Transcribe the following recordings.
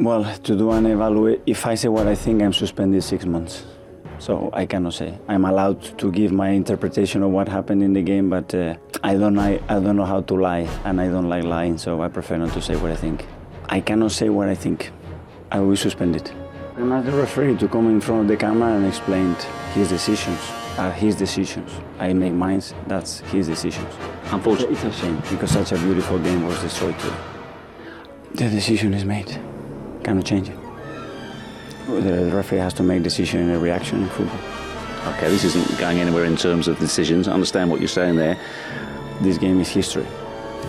Well, to do an evaluation, if I say what I think, I'm suspended six months. So I cannot say. I'm allowed to give my interpretation of what happened in the game, but uh, I don't I, I don't know how to lie, and I don't like lying, so I prefer not to say what I think. I cannot say what I think. I will suspend it. I'm not the referee to come in front of the camera and explain his decisions. Are his decisions. I make mine. That's his decisions. Unfortunately, It's a shame because such a beautiful game was destroyed too. The decision is made. Cannot change it. The referee has to make decision in a reaction in football. okay, this isn't going anywhere in terms of decisions. I understand what you're saying there. This game is history.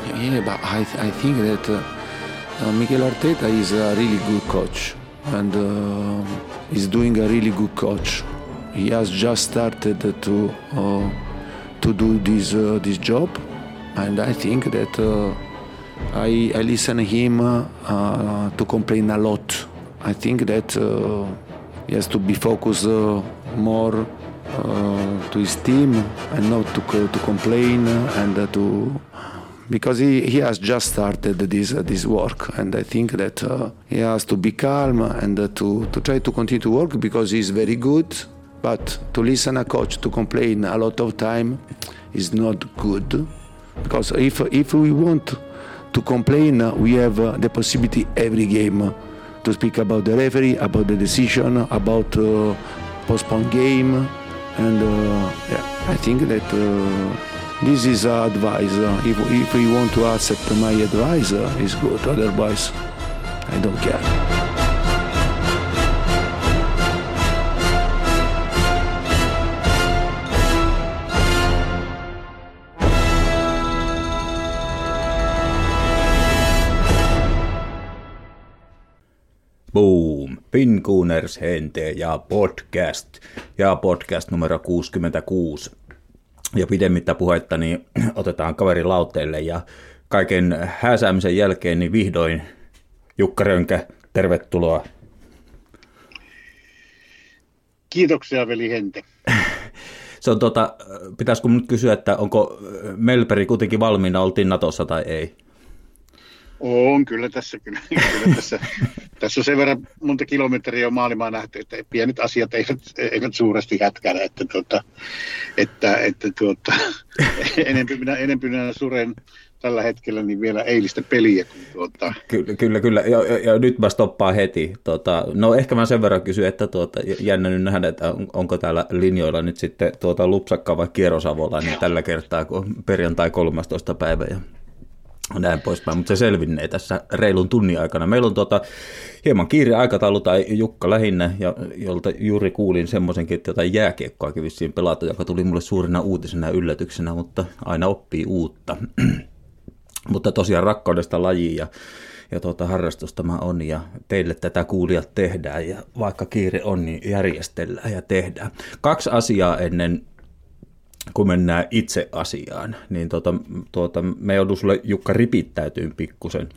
Yeah, but I, th- I think that uh, uh, Mikel Arteta is a really good coach and uh, he's doing a really good coach. He has just started to uh, to do this uh, this job, and I think that uh, I, I listen him uh, uh, to complain a lot. I think that uh, he has to be focused uh, more uh, to his team and not to to complain and uh, to because he, he has just started this this work and I think that he has to be calm and to to try to continue to work because he's very good but to listen a coach to complain a lot of time is not good because if if we want to complain we have uh, the possibility every game to speak about the referee about the decision about uh, postponed game and uh, yeah, I think that uh, this is uh, advice. If, if you want to accept my advice, uh, it's good. Otherwise, I don't care. Boom! Pinkuuners Hente ja podcast. Ja podcast numero 66. Ja pidemmittä puhetta, niin otetaan kaveri lauteelle ja kaiken hääsäämisen jälkeen niin vihdoin Jukka Rönkä, tervetuloa. Kiitoksia veli Hente. Se on tota, pitäisikö nyt kysyä, että onko Melperi kuitenkin valmiina, oltiin Natossa tai ei? On kyllä tässä, kyllä, kyllä tässä, tässä on sen verran monta kilometriä on maailmaa nähty, että pienet asiat eivät, eivät suuresti hätkänä, että, tuota, että, että tuota, enempi, minä, enempi minä suren tällä hetkellä niin vielä eilistä peliä. Kun tuota... Kyllä, kyllä, kyllä. Ja, ja, ja, nyt mä stoppaan heti. Tota, no ehkä mä sen verran kysyn, että tuota, jännä nyt nähdä, että on, onko täällä linjoilla nyt sitten tuota Lupsakka vai Kierosavola, niin tällä kertaa, kun perjantai 13. päivä ja näin poispäin, mutta se selvinnee tässä reilun tunnin aikana. Meillä on tuota, hieman kiire aikataulu tai Jukka lähinnä, ja, jolta juuri kuulin semmoisenkin, että jotain jääkiekkoakin vissiin pelata, joka tuli mulle suurena uutisena ja yllätyksenä, mutta aina oppii uutta. mutta tosiaan rakkaudesta lajiin ja, ja tuota, harrastusta mä on ja teille tätä kuulijat tehdään ja vaikka kiire on, niin järjestellään ja tehdään. Kaksi asiaa ennen kun mennään itse asiaan, niin tuota, tuota, me joudun sulle Jukka ripittäytyyn pikkusen.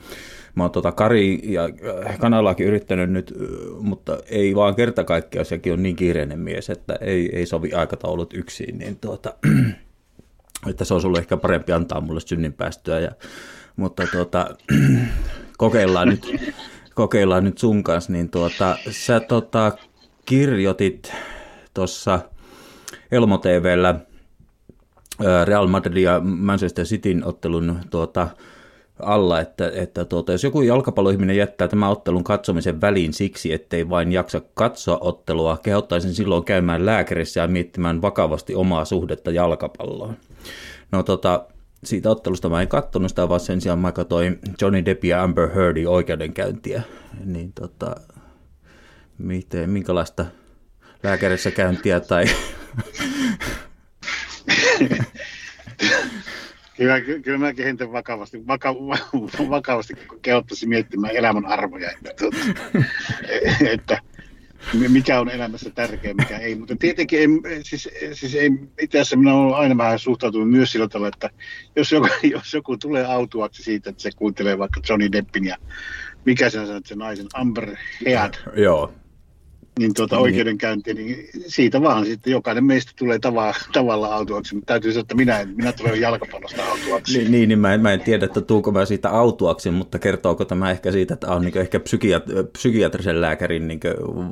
Mä oon tuota Kari ja kanalaakin yrittänyt nyt, mutta ei vaan kerta kaikkiaan, sekin on niin kiireinen mies, että ei, ei sovi aikataulut yksin, niin tuota, että se on sulle ehkä parempi antaa mulle synninpäästöä, ja, mutta tuota, kokeillaan nyt, kokeillaan nyt sun kanssa, niin tuota, sä tuota, kirjoitit tuossa Elmo TVllä Real Madrid ja Manchester Cityn ottelun tuota, alla, että, että tuota, jos joku jalkapalloihminen jättää tämän ottelun katsomisen väliin siksi, ettei vain jaksa katsoa ottelua, kehottaisin silloin käymään lääkärissä ja miettimään vakavasti omaa suhdetta jalkapalloon. No tota, siitä ottelusta mä en katsonut sitä, vaan sen sijaan mä katsoin Johnny Depp ja Amber Heardin oikeudenkäyntiä. Niin tota, miten, minkälaista lääkärissä käyntiä tai Kyllä, kyllä mäkin henten vakavasti, vaka, vakavasti kehottaisin miettimään elämän arvoja, että, tuota, että mikä on elämässä tärkeä, mikä ei. Mutta tietenkin ei, siis, siis ei, itse minä olen aina vähän suhtautunut myös sillä tavalla, että jos joku, jos joku tulee autuaksi siitä, että se kuuntelee vaikka Johnny Deppin ja mikä se on se naisen, Amber Heard. Joo. Niin tuota oikeudenkäyntiä, niin siitä vaan sitten jokainen meistä tulee tava, tavalla autuaksi, täytyy sanoa, että minä, minä tulen jalkapallosta autuaksi. Niin, niin, niin mä, en, mä en tiedä, että tuuko mä siitä autuaksi, mutta kertooko tämä ehkä siitä, että on niin ehkä psykiat- psykiatrisen lääkärin niin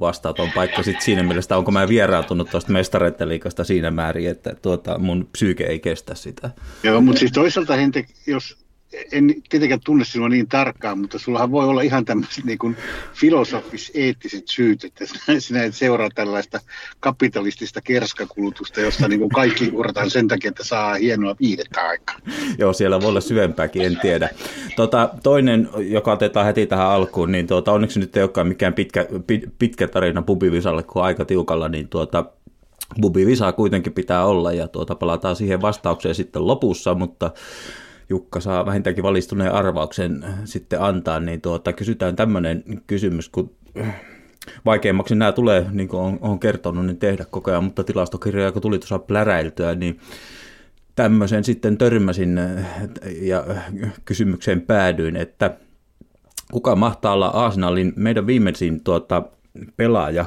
vastaaton paikka sitten siinä mielessä, onko mä vierautunut tuosta mestareiden liikasta siinä määrin, että tuota, mun psyyke ei kestä sitä. Joo, mutta siis toisaalta Hente, jos en tietenkään tunne sinua niin tarkkaan, mutta sullahan voi olla ihan tämmöiset niin filosofis-eettiset syyt, että sinä et seuraa tällaista kapitalistista kerskakulutusta, jossa niin kuin kaikki uurataan sen takia, että saa hienoa viidettä aikaa. Joo, siellä voi olla syvempääkin, en tiedä. Tota, toinen, joka otetaan heti tähän alkuun, niin tuota, onneksi nyt ei olekaan mikään pitkä, pitkä tarina Bubivisalle, kun aika tiukalla, niin tuota, Bubivisaa kuitenkin pitää olla ja tuota, palataan siihen vastaukseen sitten lopussa, mutta Jukka saa vähintäänkin valistuneen arvauksen sitten antaa, niin tuota, kysytään tämmöinen kysymys, kun vaikeimmaksi nämä tulee, niin kuin on, on kertonut, niin tehdä koko ajan, mutta tilastokirjoja, kun tuli tuossa pläräiltyä, niin tämmöisen sitten törmäsin ja kysymykseen päädyin, että kuka mahtaa olla Arsenalin meidän viimeisin tuota, pelaaja,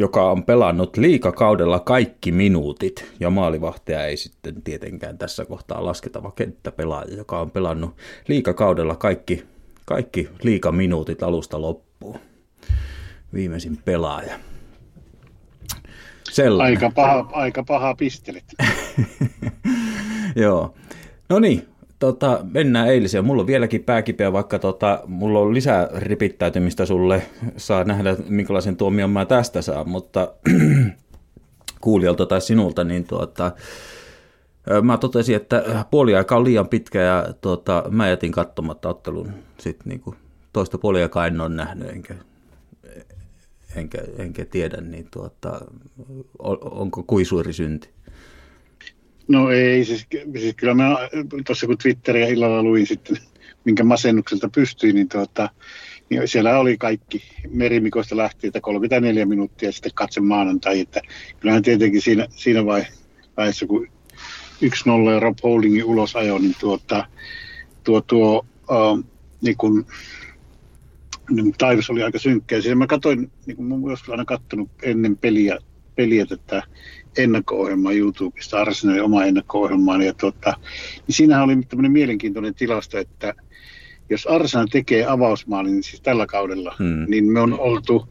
joka on pelannut liikakaudella kaikki minuutit, ja maalivahtaja ei sitten tietenkään tässä kohtaa lasketava kenttäpelaaja, joka on pelannut liikakaudella kaikki, kaikki liikaminuutit alusta loppuun. Viimeisin pelaaja. Sellainen. Aika paha, aika paha pistelit. Joo. No niin, tota, mennään eiliseen. Mulla on vieläkin pääkipeä, vaikka tota, mulla on lisää ripittäytymistä sulle. Saa nähdä, minkälaisen tuomion mä tästä saan, mutta kuulijalta tai sinulta, niin tuota, mä totesin, että puoliaika on liian pitkä ja tuota, mä jätin katsomatta ottelun sit niinku, toista puoliaikaa en ole nähnyt, enkä, enkä, enkä tiedä, niin tuota, onko kuisuuri synti. No ei, siis, siis kyllä mä tuossa kun Twitteriä illalla luin sitten, minkä masennukselta pystyi, niin, tuota, niin siellä oli kaikki merimikoista lähtien, että 34 minuuttia sitten katse maanantai, että kyllähän tietenkin siinä, siinä vaiheessa, kun 1-0 ja Rob Holdingin ulos ajo, niin tuota, tuo, tuo uh, niin kun, niin taivas oli aika synkkä. Ja mä katsoin, niin kuin mä joskus aina katsonut ennen peliä, peliä että ennakko-ohjelmaa YouTubesta, Arsenalin oma ennakko-ohjelmaan. Ja tuota, niin siinähän oli tämmöinen mielenkiintoinen tilasto, että jos Arsenal tekee avausmaalin niin siis tällä kaudella, hmm. niin me on oltu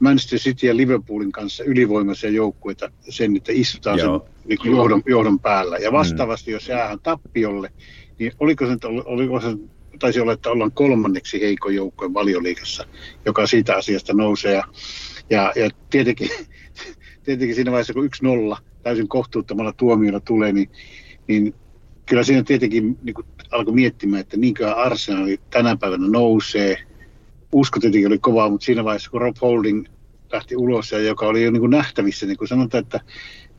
Manchester City ja Liverpoolin kanssa ylivoimaisia joukkueita sen, että istutaan Joo. sen niin kuin johdon, johdon päällä. Ja vastaavasti, hmm. jos jäähän tappiolle, niin oliko se, oliko se taisi olla, että ollaan kolmanneksi heikon joukkojen valioliikassa, joka siitä asiasta nousee. Ja, ja, ja tietenkin tietenkin siinä vaiheessa, kun 1-0 täysin kohtuuttomalla tuomiolla tulee, niin, niin kyllä siinä tietenkin niin kuin alkoi miettimään, että niinkö Arsenal tänä päivänä nousee. Usko tietenkin oli kovaa, mutta siinä vaiheessa, kun Rob Holding lähti ulos ja joka oli jo niin kuin nähtävissä, niin kuin sanotaan, että,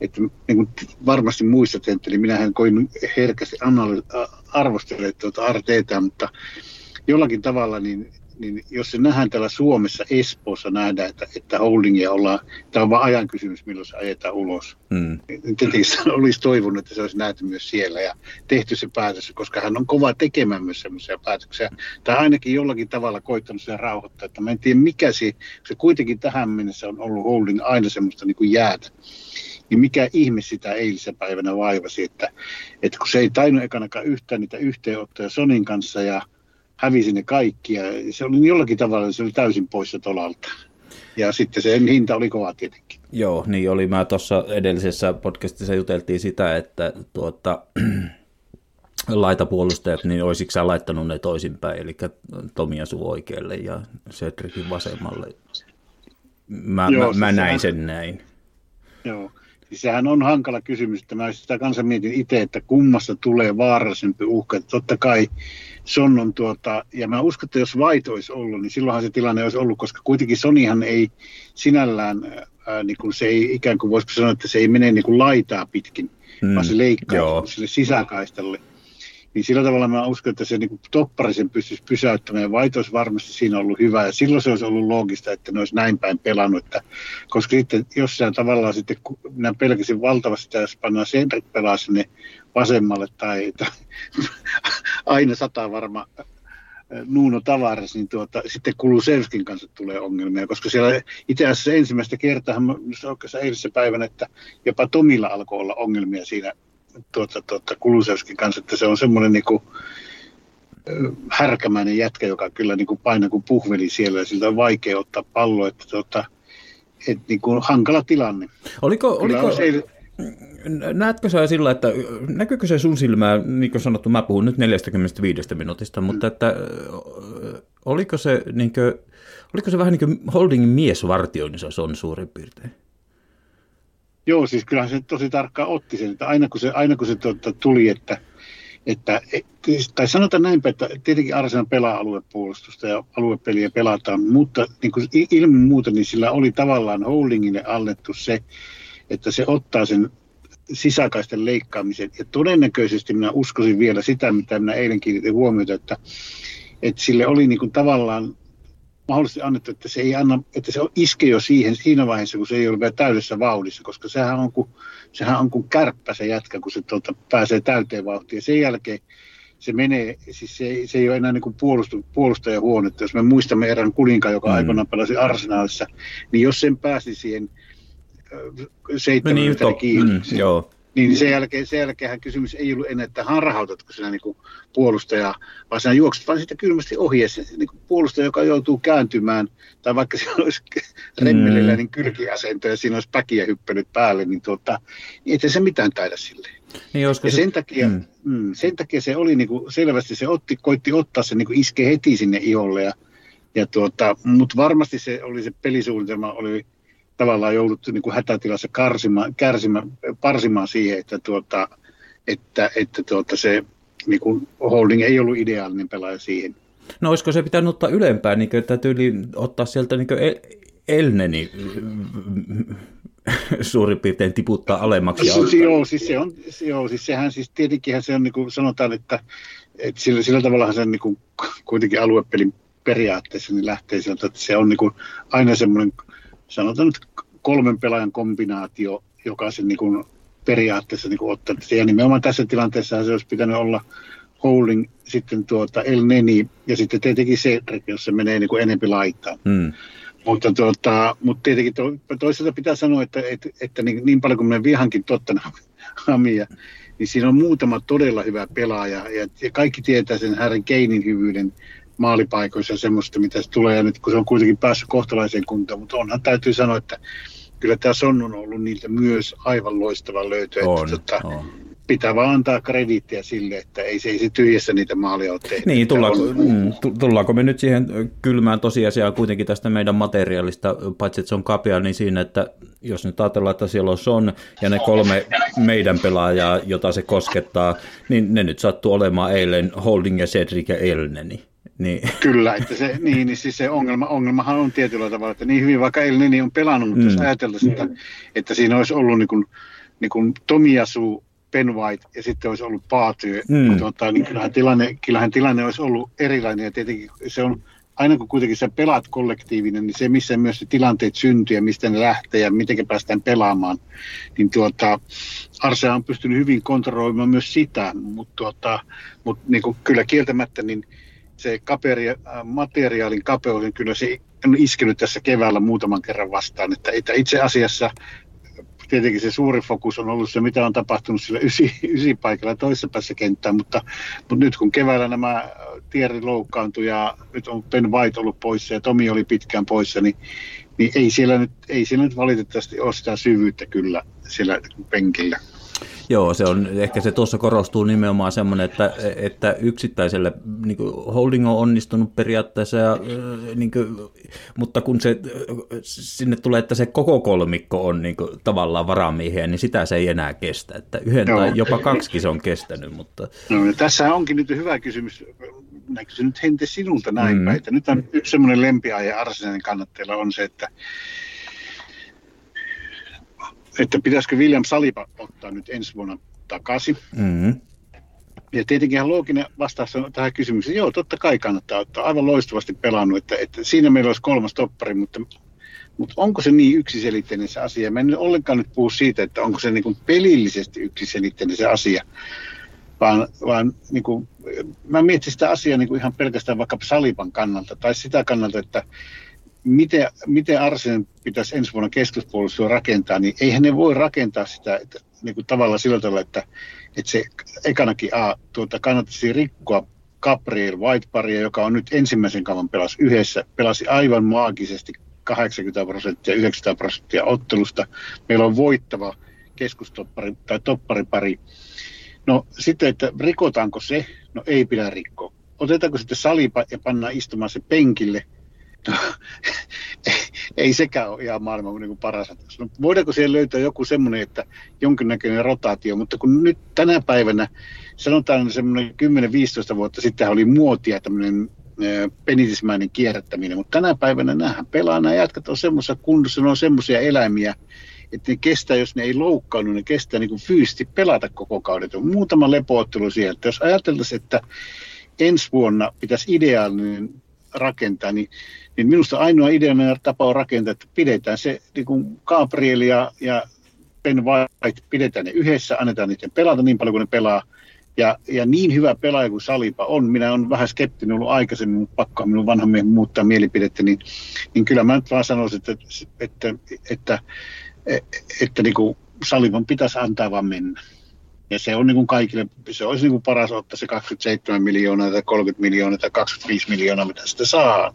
että niin kuin varmasti muistat, että niin minähän koin herkästi arvostella tuota Arteetaa, mutta jollakin tavalla niin niin jos se nähdään täällä Suomessa, Espoossa nähdään, että, että holdingia ollaan, tämä on vain ajan kysymys, milloin se ajetaan ulos. Mm. Niin tietenkin olisi toivonut, että se olisi nähty myös siellä ja tehty se päätös, koska hän on kova tekemään myös sellaisia päätöksiä. Tai ainakin jollakin tavalla koittanut sen rauhoittaa, että mä en tiedä mikä se, se kuitenkin tähän mennessä on ollut holding aina semmoista niin kuin jäätä niin mikä ihme sitä eilisen päivänä vaivasi, että, että kun se ei tainnut ekanakaan yhtään niitä yhteenottoja Sonin kanssa ja hävisi ne kaikki ja se oli jollakin tavalla se oli täysin poissa tolalta. Ja sitten se hinta oli kova tietenkin. Joo, niin oli. Mä tuossa edellisessä podcastissa juteltiin sitä, että tuota, laitapuolustajat, niin olisiko sä laittanut ne toisinpäin, eli Tomiasu oikealle ja Cedricin vasemmalle. Mä, Joo, mä, mä näin sen näin. Joo. Siis sehän on hankala kysymys, että mä sitä kanssa mietin itse, että kummasta tulee vaarallisempi uhka. Totta kai Son on tuota, ja mä uskon, että jos Vaito olisi ollut, niin silloinhan se tilanne olisi ollut, koska kuitenkin Sonihan ei sinällään, ää, niin kuin se ei ikään kuin voisiko sanoa, että se ei mene niin kuin laitaa pitkin, mm, vaan se leikkaa sille sisäkaistalle. Niin sillä tavalla mä uskon, että se niin kuin topparisen pystyisi pysäyttämään, ja Vaito olisi varmasti siinä ollut hyvä, ja silloin se olisi ollut loogista, että ne olisi näin päin pelannut, että, koska sitten jossain tavallaan sitten, minä pelkäsin valtavasti, että jos pannaan sen pelaa sinne vasemmalle tai, tai aina sataa varma Nuuno Tavares, niin tuota, sitten Kulusevskin kanssa tulee ongelmia, koska siellä itse asiassa ensimmäistä kertaa, se oikeastaan eilisessä päivänä, että jopa Tomilla alkoi olla ongelmia siinä tuota, tuota, Kulusevskin kanssa, että se on semmoinen niin kuin, härkämäinen jätkä, joka kyllä niin kuin painaa kuin puhveli siellä ja siltä on vaikea ottaa pallo, että tuota, et niin kuin hankala tilanne. Oliko, oliko, se, näetkö sä sillä, että näkyykö se sun silmään, niin kuin sanottu, mä puhun nyt 45 minuutista, mutta että oliko se, niin kuin, oliko se vähän niin kuin Holdingin miesvartioinnissa se on suurin piirtein? Joo, siis kyllähän se tosi tarkkaan otti sen, että aina kun se, aina kun se tuota, tuli, että, että, tai sanotaan näinpä, että tietenkin Arsenal pelaa aluepuolustusta ja aluepeliä pelataan, mutta niin kuin ilman muuta niin sillä oli tavallaan Holdingille annettu se, että se ottaa sen sisäkaisten leikkaamisen. Ja todennäköisesti minä uskoisin vielä sitä, mitä minä eilen kiinnitin huomiota, että, että sille oli niin kuin tavallaan mahdollisesti annettu, että se, ei anna, että se iske jo siihen, siinä vaiheessa, kun se ei ole vielä täydessä vauhdissa, koska sehän on kuin, sehän on kuin kärppä se jätkä, kun se tuota, pääsee täyteen vauhtiin. Ja sen jälkeen se menee, siis se, se ei ole enää niin puolustu, puolustajahuonetta. Jos me muistamme erään kuninkaan, joka mm. aikoinaan pelasi Arsenalissa, niin jos sen pääsi siihen seitsemän niin, kiinni, mm, joo niin sen jälkeen, sen jälkeen kysymys ei ollut enää, että harhautatko sinä niin puolustaja, vaan sinä juokset vaan sitä kylmästi ohi, ja se niin puolustaja, joka joutuu kääntymään, tai vaikka siinä olisi remmelillä niin kylkiasento ja siinä olisi päkiä hyppänyt päälle, niin, tuota, niin ei se mitään taida silleen. Niin ja se... sen, takia, mm. Mm, sen takia se oli niin kuin, selvästi, se otti, koitti ottaa se niin iske heti sinne iholle, ja, ja tuota, mutta varmasti se oli se pelisuunnitelma, oli tavallaan jouduttu niin kuin hätätilassa karsimaan, kärsimään, parsimaan siihen, että, tuota, että, että tuota se niin kuin holding ei ollut ideaalinen pelaaja siihen. No olisiko se pitänyt ottaa ylempään, niin kuin, että tyyli ottaa sieltä niin kuin Elneni suurin piirtein tiputtaa alemmaksi. Ja siis, joo, siis se on, joo, siis sehän siis tietenkin se on niin kuin sanotaan, että, että sillä, sillä tavalla se niin kuin, kuitenkin aluepelin periaatteessa niin lähtee sieltä, että se on niin kuin aina semmoinen sanotaan nyt kolmen pelaajan kombinaatio, joka sen niin kuin periaatteessa niin kuin ottaa. Ja nimenomaan tässä tilanteessa se olisi pitänyt olla Holding, sitten tuota El Neni ja sitten tietenkin Cedric, jos se menee niin kuin enempi laittaa. Mm. Mutta, tuota, mutta tietenkin to, toisaalta pitää sanoa, että, että, että niin, niin paljon kuin me vihankin Tottenhamia, niin siinä on muutama todella hyvä pelaaja ja, ja kaikki tietää sen Harry Keinin hyvyyden maalipaikoissa ja semmoista, mitä se tulee, ja nyt kun se on kuitenkin päässyt kohtalaiseen kuntoon, mutta onhan täytyy sanoa, että kyllä tämä Son on ollut niiltä myös aivan loistava löytö. On, että, tota, on. Pitää vaan antaa krediittiä sille, että ei se, ei se tyhjässä niitä maalia ole tehnyt. Niin, tullaanko, on, mm, tullaanko me nyt siihen kylmään tosiasiaan kuitenkin tästä meidän materiaalista, paitsi että se on kapea, niin siinä, että jos nyt ajatellaan, että siellä on Son ja ne kolme meidän pelaajaa, jota se koskettaa, niin ne nyt sattuu olemaan eilen Holding ja Cedric ja Elneni. Niin. Kyllä, että se, niin, niin siis se ongelma, ongelmahan on tietyllä tavalla, että niin hyvin vaikka El Nini on pelannut, mutta mm. jos ajateltaisiin, että, että siinä olisi ollut niin kuin, niin kuin Tomiasu, Ben White ja sitten olisi ollut Paatyö, mm. niin, tuota, niin kyllähän, tilanne, kyllähän tilanne olisi ollut erilainen ja tietenkin se on aina kun kuitenkin sä pelaat kollektiivinen, niin se missä myös se tilanteet syntyy ja mistä ne lähtee ja miten päästään pelaamaan, niin tuota, Arse on pystynyt hyvin kontrolloimaan myös sitä, mutta, tuota, mutta niin kuin kyllä kieltämättä niin se kaperi, äh, materiaalin kapeus, niin kyllä se on iskenyt tässä keväällä muutaman kerran vastaan. Että, itse asiassa tietenkin se suuri fokus on ollut se, mitä on tapahtunut sillä ysi, ysi paikalla toisessa päässä kenttää, mutta, mutta nyt kun keväällä nämä Tieri loukkaantui ja nyt on Ben White ollut poissa ja Tomi oli pitkään poissa, niin, niin ei, siellä nyt, ei siellä nyt valitettavasti ole sitä syvyyttä kyllä siellä penkillä. Joo, se on, ehkä se tuossa korostuu nimenomaan semmoinen, että, että yksittäiselle niin kuin holding on onnistunut periaatteessa, ja, niin kuin, mutta kun se, sinne tulee, että se koko kolmikko on niin kuin, tavallaan varamiehiä, niin sitä se ei enää kestä. Että yhden Joo. tai jopa kaksi se on kestänyt. Mutta... No, ja tässä onkin nyt hyvä kysymys, näkyy se nyt Hente sinulta näin mm. päin, nyt on yksi semmoinen lempiaihe Arsenanin kannattajilla on se, että että pitäisikö William Saliba ottaa nyt ensi vuonna takaisin. Mm-hmm. Ja tietenkin looginen vastaus on tähän kysymykseen, joo, totta kai kannattaa ottaa, aivan loistavasti pelannut, että, että siinä meillä olisi kolmas toppari, mutta, mutta onko se niin yksiselitteinen se asia? Mä en ollenkaan nyt puhu siitä, että onko se niin kuin pelillisesti yksiselitteinen se asia, vaan, vaan niin kuin, mä mietin sitä asiaa niin kuin ihan pelkästään vaikka Salipan kannalta, tai sitä kannalta, että miten, miten Arsen pitäisi ensi vuonna keskuspuolustua rakentaa, niin eihän ne voi rakentaa sitä että, niin kuin tavallaan sillä tavalla, että, että se ekanakin A, tuota, kannattaisi rikkoa Gabriel Whiteparia, joka on nyt ensimmäisen kavan pelas yhdessä, pelasi aivan maagisesti 80 prosenttia, 90 prosenttia ottelusta. Meillä on voittava keskustoppari tai topparipari. No sitten, että rikotaanko se? No ei pidä rikkoa. Otetaanko sitten salipa ja panna istumaan se penkille? No, ei sekään ole ihan maailman niin kuin paras No, voidaanko siellä löytää joku semmoinen, että jonkinnäköinen rotaatio, mutta kun nyt tänä päivänä, sanotaan semmoinen 10-15 vuotta sitten oli muotia tämmöinen penitismäinen kierrättäminen, mutta tänä päivänä nämähän pelaa, nämä jätkät on semmoisessa kunnossa, ne on semmoisia eläimiä, että ne kestää, jos ne ei loukkaannut, ne kestää niin kuin fyysisesti pelata koko kauden. On muutama lepoottelu sieltä. Jos ajateltaisiin, että ensi vuonna pitäisi ideaalinen rakentaa, niin, niin minusta ainoa ideaalinen tapa on rakentaa, että pidetään se niin kuin Gabriel ja, ja Ben White, pidetään ne yhdessä, annetaan niiden pelata niin paljon kuin ne pelaa, ja, ja niin hyvä pelaaja kuin Salipa on, minä olen vähän skeptinen ollut aikaisemmin, mutta pakko minun vanhan miehen muuttaa mielipidettä, niin, niin kyllä mä nyt vaan sanoisin, että, että, että, että, että niin kuin Salipan pitäisi antaa vaan mennä. Ja se on niin kuin kaikille, se olisi niin kuin paras ottaa se 27 miljoonaa tai 30 miljoonaa tai 25 miljoonaa, mitä sitä saa.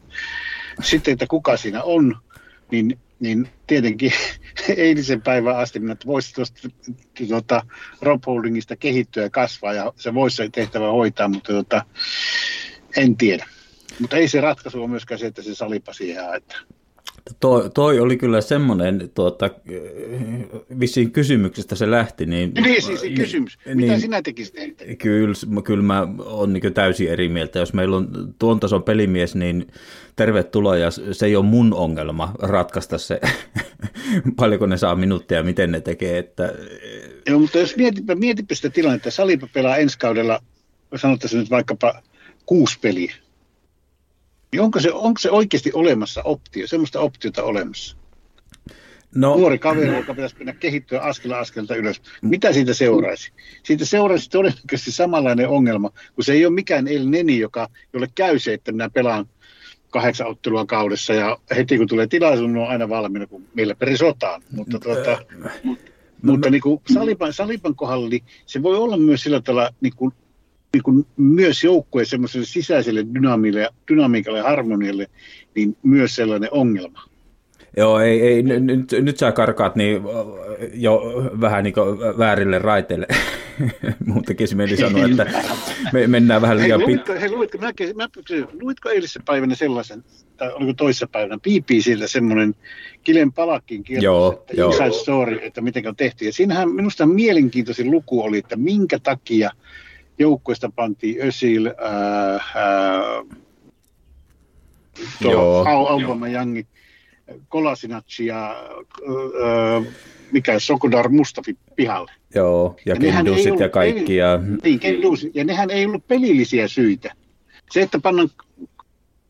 Sitten, että kuka siinä on, niin niin tietenkin eilisen päivän asti minä, että voisi tuosta tuota, Rob Holdingista kehittyä ja kasvaa ja se voisi se tehtävä hoitaa, mutta tuota, en tiedä. Mutta ei se ratkaisu ole myöskään se, että se salipa siihen että Toi, toi oli kyllä semmoinen, tuota, vissiin kysymyksestä se lähti. Niin, niin siis se kysymys. Mitä niin, sinä tekisit? Kyllä, kyllä mä olen niin täysin eri mieltä. Jos meillä on tuon tason pelimies, niin tervetuloa ja se ei ole mun ongelma ratkaista se, paljonko ne saa minuuttia ja miten ne tekee. Että... Joo, mutta jos mietipä, mietipä sitä tilannetta, Salipa pelaa ensi kaudella, sanottaisiin nyt vaikkapa kuusi peliä niin onko se, onko se oikeasti olemassa optio, semmoista optiota olemassa? No, Nuori kaveri, joka pitäisi mennä kehittyä askella askelta ylös. Mitä siitä seuraisi? Siitä seuraisi todennäköisesti samanlainen ongelma, kun se ei ole mikään El Neni, joka, jolle käy se, että minä pelaan kahdeksan ottelua kaudessa ja heti kun tulee tilaisuus, niin on aina valmiina, kun meillä perisotaan. Mutta, tuota, mutta niin kuin Salipan, Salipan kohdalla niin se voi olla myös sillä tavalla niin kuin niin kuin myös joukkueen semmoiselle sisäiselle dynamiikalle ja harmonialle, niin myös sellainen ongelma. Joo, ei, ei nyt, nyt sä karkaat niin jo vähän niin väärille raiteille. Muutenkin se mieli sanoa, että me mennään vähän liian pitkään. Hei, luitko, mä, mä, luitko eilisen päivänä sellaisen, tai oliko toisessa päivänä, BBCltä semmoinen Kilen Palakkin kirjoitus, että joo. Inside Story, että miten on tehty. Ja siinähän minusta mielenkiintoisin luku oli, että minkä takia – joukkueesta pantiin Ösil, ää, ää, Aubameyang, Kolasinacci ja ää, mikä Sokudar Mustafi pihalle. Joo, ja, ja Kendusit ja kaikki. Ja... Niin, Kendusit, ja nehän ei ollut pelillisiä syitä. Se, että pannaan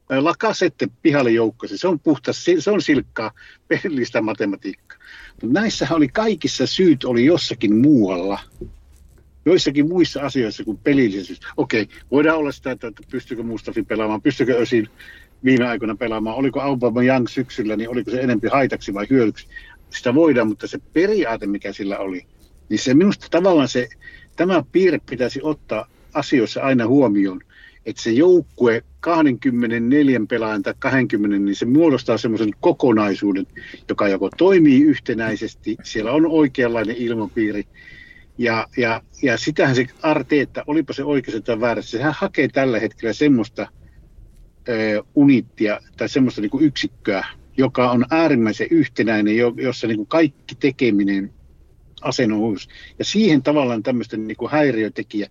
Lakasette pihalle joukkoisi, se on puhtas, se on silkkaa pelillistä matematiikkaa. Mutta näissähän oli kaikissa syyt oli jossakin muualla joissakin muissa asioissa kuin pelillisyys. Okei, voidaan olla sitä, että pystyykö Mustafi pelaamaan, pystyykö Ösin viime aikoina pelaamaan, oliko Aubameyang Young syksyllä, niin oliko se enempi haitaksi vai hyödyksi. Sitä voidaan, mutta se periaate, mikä sillä oli, niin se minusta tavallaan se, tämä piirre pitäisi ottaa asioissa aina huomioon, että se joukkue 24 pelaajan tai 20, niin se muodostaa semmoisen kokonaisuuden, joka joko toimii yhtenäisesti, siellä on oikeanlainen ilmapiiri, ja, ja, ja sitähän se Arteetta, olipa se oikeassa tai väärässä, sehän hakee tällä hetkellä semmoista ö, unittia tai semmoista niin kuin yksikköä, joka on äärimmäisen yhtenäinen, jossa niin kuin kaikki tekeminen asennous. Ja siihen tavallaan tämmöisten niin kuin häiriötekijä,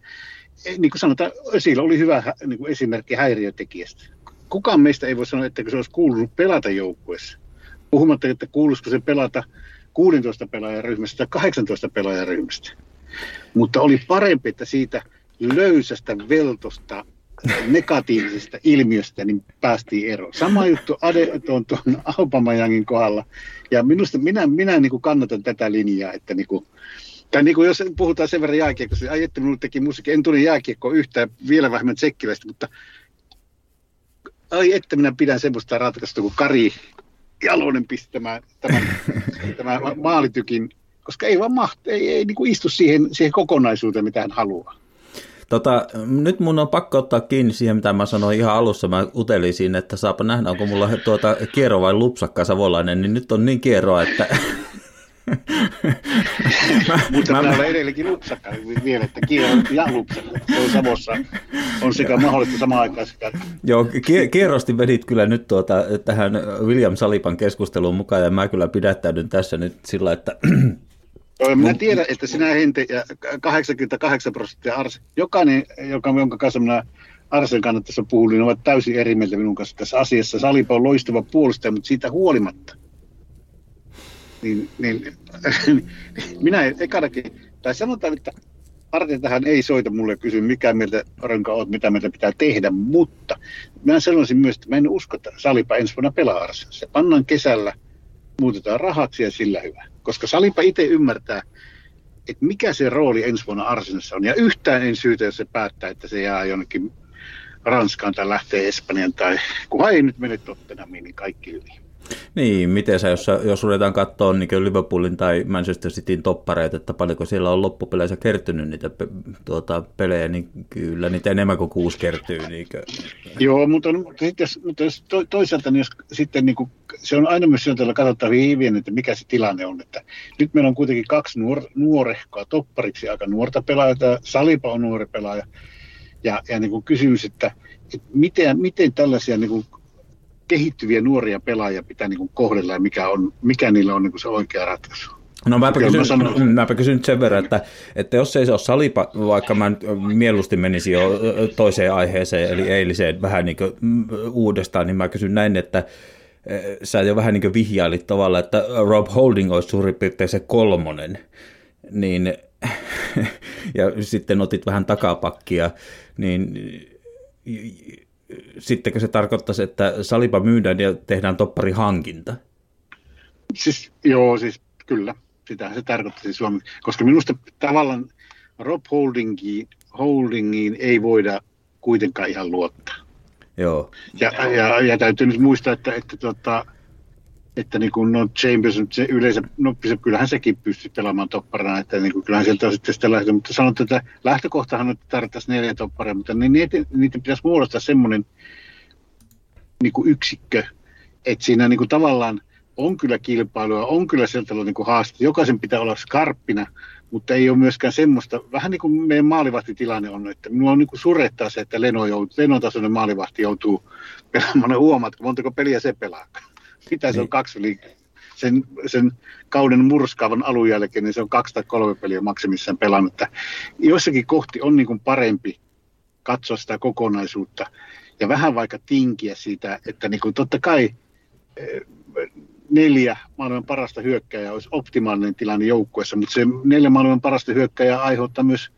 e, niin kuin sanotaan, Ösillä oli hyvä niin kuin esimerkki häiriötekijästä. Kukaan meistä ei voi sanoa, että se olisi kuulunut pelata joukkueessa. Puhumatta, että kuuluisiko se pelata 16 pelaajan ryhmästä tai 18 pelaajan ryhmästä. Mutta oli parempi, että siitä löysästä veltosta negatiivisesta ilmiöstä niin päästiin eroon. Sama juttu Ade, tuon, tuon Aubameyangin kohdalla. Ja minusta minä, minä niin kuin kannatan tätä linjaa, että, niin kuin, tai niin kuin jos puhutaan sen verran jääkiekosta, ai että minulle teki musiikki, en tunne jääkiekkoa yhtään, vielä vähemmän tsekkiläistä, mutta ai että minä pidän semmoista ratkaista kuin Kari Jalonen pistämään tämän, tämän maalitykin, koska ei vaan mahti, ei, ei niin kuin istu siihen, siihen kokonaisuuteen, mitä hän haluaa. Tota, nyt mun on pakko ottaa kiinni siihen, mitä mä sanoin ihan alussa. Mä utelisin, että saapa nähdä, onko mulla tuota kiero vai lupsakka savolainen, niin nyt on niin kierroa, että Mutta mä, täällä edelleenkin lupsakka vielä, että kiero ja lupsakka. Se on Savossa, on sekä mahdollista samaan aikaan sekä... Joo, kierrosti vedit kyllä nyt tuota, tähän William Salipan keskusteluun mukaan, ja mä kyllä pidättäydyn tässä nyt sillä, että Minä tiedän, että sinä Hente ja 88 prosenttia Arse, jokainen, joka, jonka kanssa minä Arsen kannattaisi puhua, niin ovat täysin eri mieltä minun kanssa tässä asiassa. Salipa on loistava puolustaja, mutta siitä huolimatta. Niin, niin minä ekanakin, tai sanotaan, että tähän ei soita mulle kysy, mikä mieltä Rönkä oot, mitä meiltä pitää tehdä, mutta minä sanoisin myös, että mä en usko, että Salipa ensi vuonna pelaa Arsenal. Se pannaan kesällä, muutetaan rahaksi ja sillä hyvä. Koska Salipa itse ymmärtää, että mikä se rooli ensi vuonna Arsenalissa on. Ja yhtään en syytä, jos se päättää, että se jää jonnekin Ranskaan tai lähtee Espanjan tai kunhan ei nyt mene Tottenhamiin, niin kaikki hyvin. Niin, miten sä, jos, jos ruvetaan katsoa niin Liverpoolin tai Manchester Cityn toppareita, että paljonko siellä on loppupeleissä kertynyt niitä pe, tuota, pelejä, niin kyllä niitä enemmän kuin kuusi kertyy. Niin kuin. Joo, mutta, mutta, jos, mutta jos to, toisaalta niin jos sitten niin kuin, se on aina myös sijoitella katsottava hyvin, että mikä se tilanne on. Että nyt meillä on kuitenkin kaksi nuor, nuorehkoa toppariksi aika nuorta pelaajaa, Salipa on nuori pelaaja. Ja, ja niin kuin kysymys, että, että miten, miten tällaisia niin kuin kehittyviä nuoria pelaajia pitää niin kuin kohdella ja mikä, on, mikä niillä on niin kuin se oikea ratkaisu. No mäpä kysyn, mä sanon, mäpä kysyn nyt sen verran, että, että jos ei se ole salipa, vaikka mä mieluusti menisin jo toiseen aiheeseen, eli eiliseen vähän niin kuin uudestaan, niin mä kysyn näin, että sä jo vähän niin kuin vihjailit tavalla, että Rob Holding olisi suurin piirtein se kolmonen, niin ja sitten otit vähän takapakkia, niin sittenkö se tarkoittaisi, että Saliba myydään ja tehdään toppari hankinta? Siis, joo, siis kyllä. Sitähän se tarkoittaisi Suomi. Koska minusta tavallaan Rob Holdingiin, Holdingiin ei voida kuitenkaan ihan luottaa. Joo. Ja, ja, ja täytyy nyt muistaa, että, että, että että niin kuin no Chambers se yleensä, no se, kyllähän sekin pystyy pelaamaan topparina, että niin kuin, kyllähän sieltä on sitten sitä lähtö, mutta sanotaan, että lähtökohtahan että tarvittaisiin neljä topparia, mutta niin niitä, niitä pitäisi muodostaa semmoinen niin kuin yksikkö, että siinä niin kuin tavallaan on kyllä kilpailua, on kyllä sieltä niin kuin haaste, jokaisen pitää olla skarppina, mutta ei ole myöskään semmoista, vähän niin kuin meidän maalivahtitilanne on, että minua on niin kuin surettaa se, että Leno, joutuu, Lenon tasoinen maalivahti joutuu pelaamaan, huomaat, montako peliä se pelaa mitä se on niin. kaksi yli sen, sen kauden murskaavan alun jälkeen, niin se on kaksi tai kolme peliä maksimissaan pelannut. Että jossakin kohti on niin kuin parempi katsoa sitä kokonaisuutta ja vähän vaikka tinkiä siitä, että niin kuin totta kai eh, neljä maailman parasta hyökkäjää olisi optimaalinen tilanne joukkueessa, mutta se neljä maailman parasta hyökkäjää aiheuttaa myös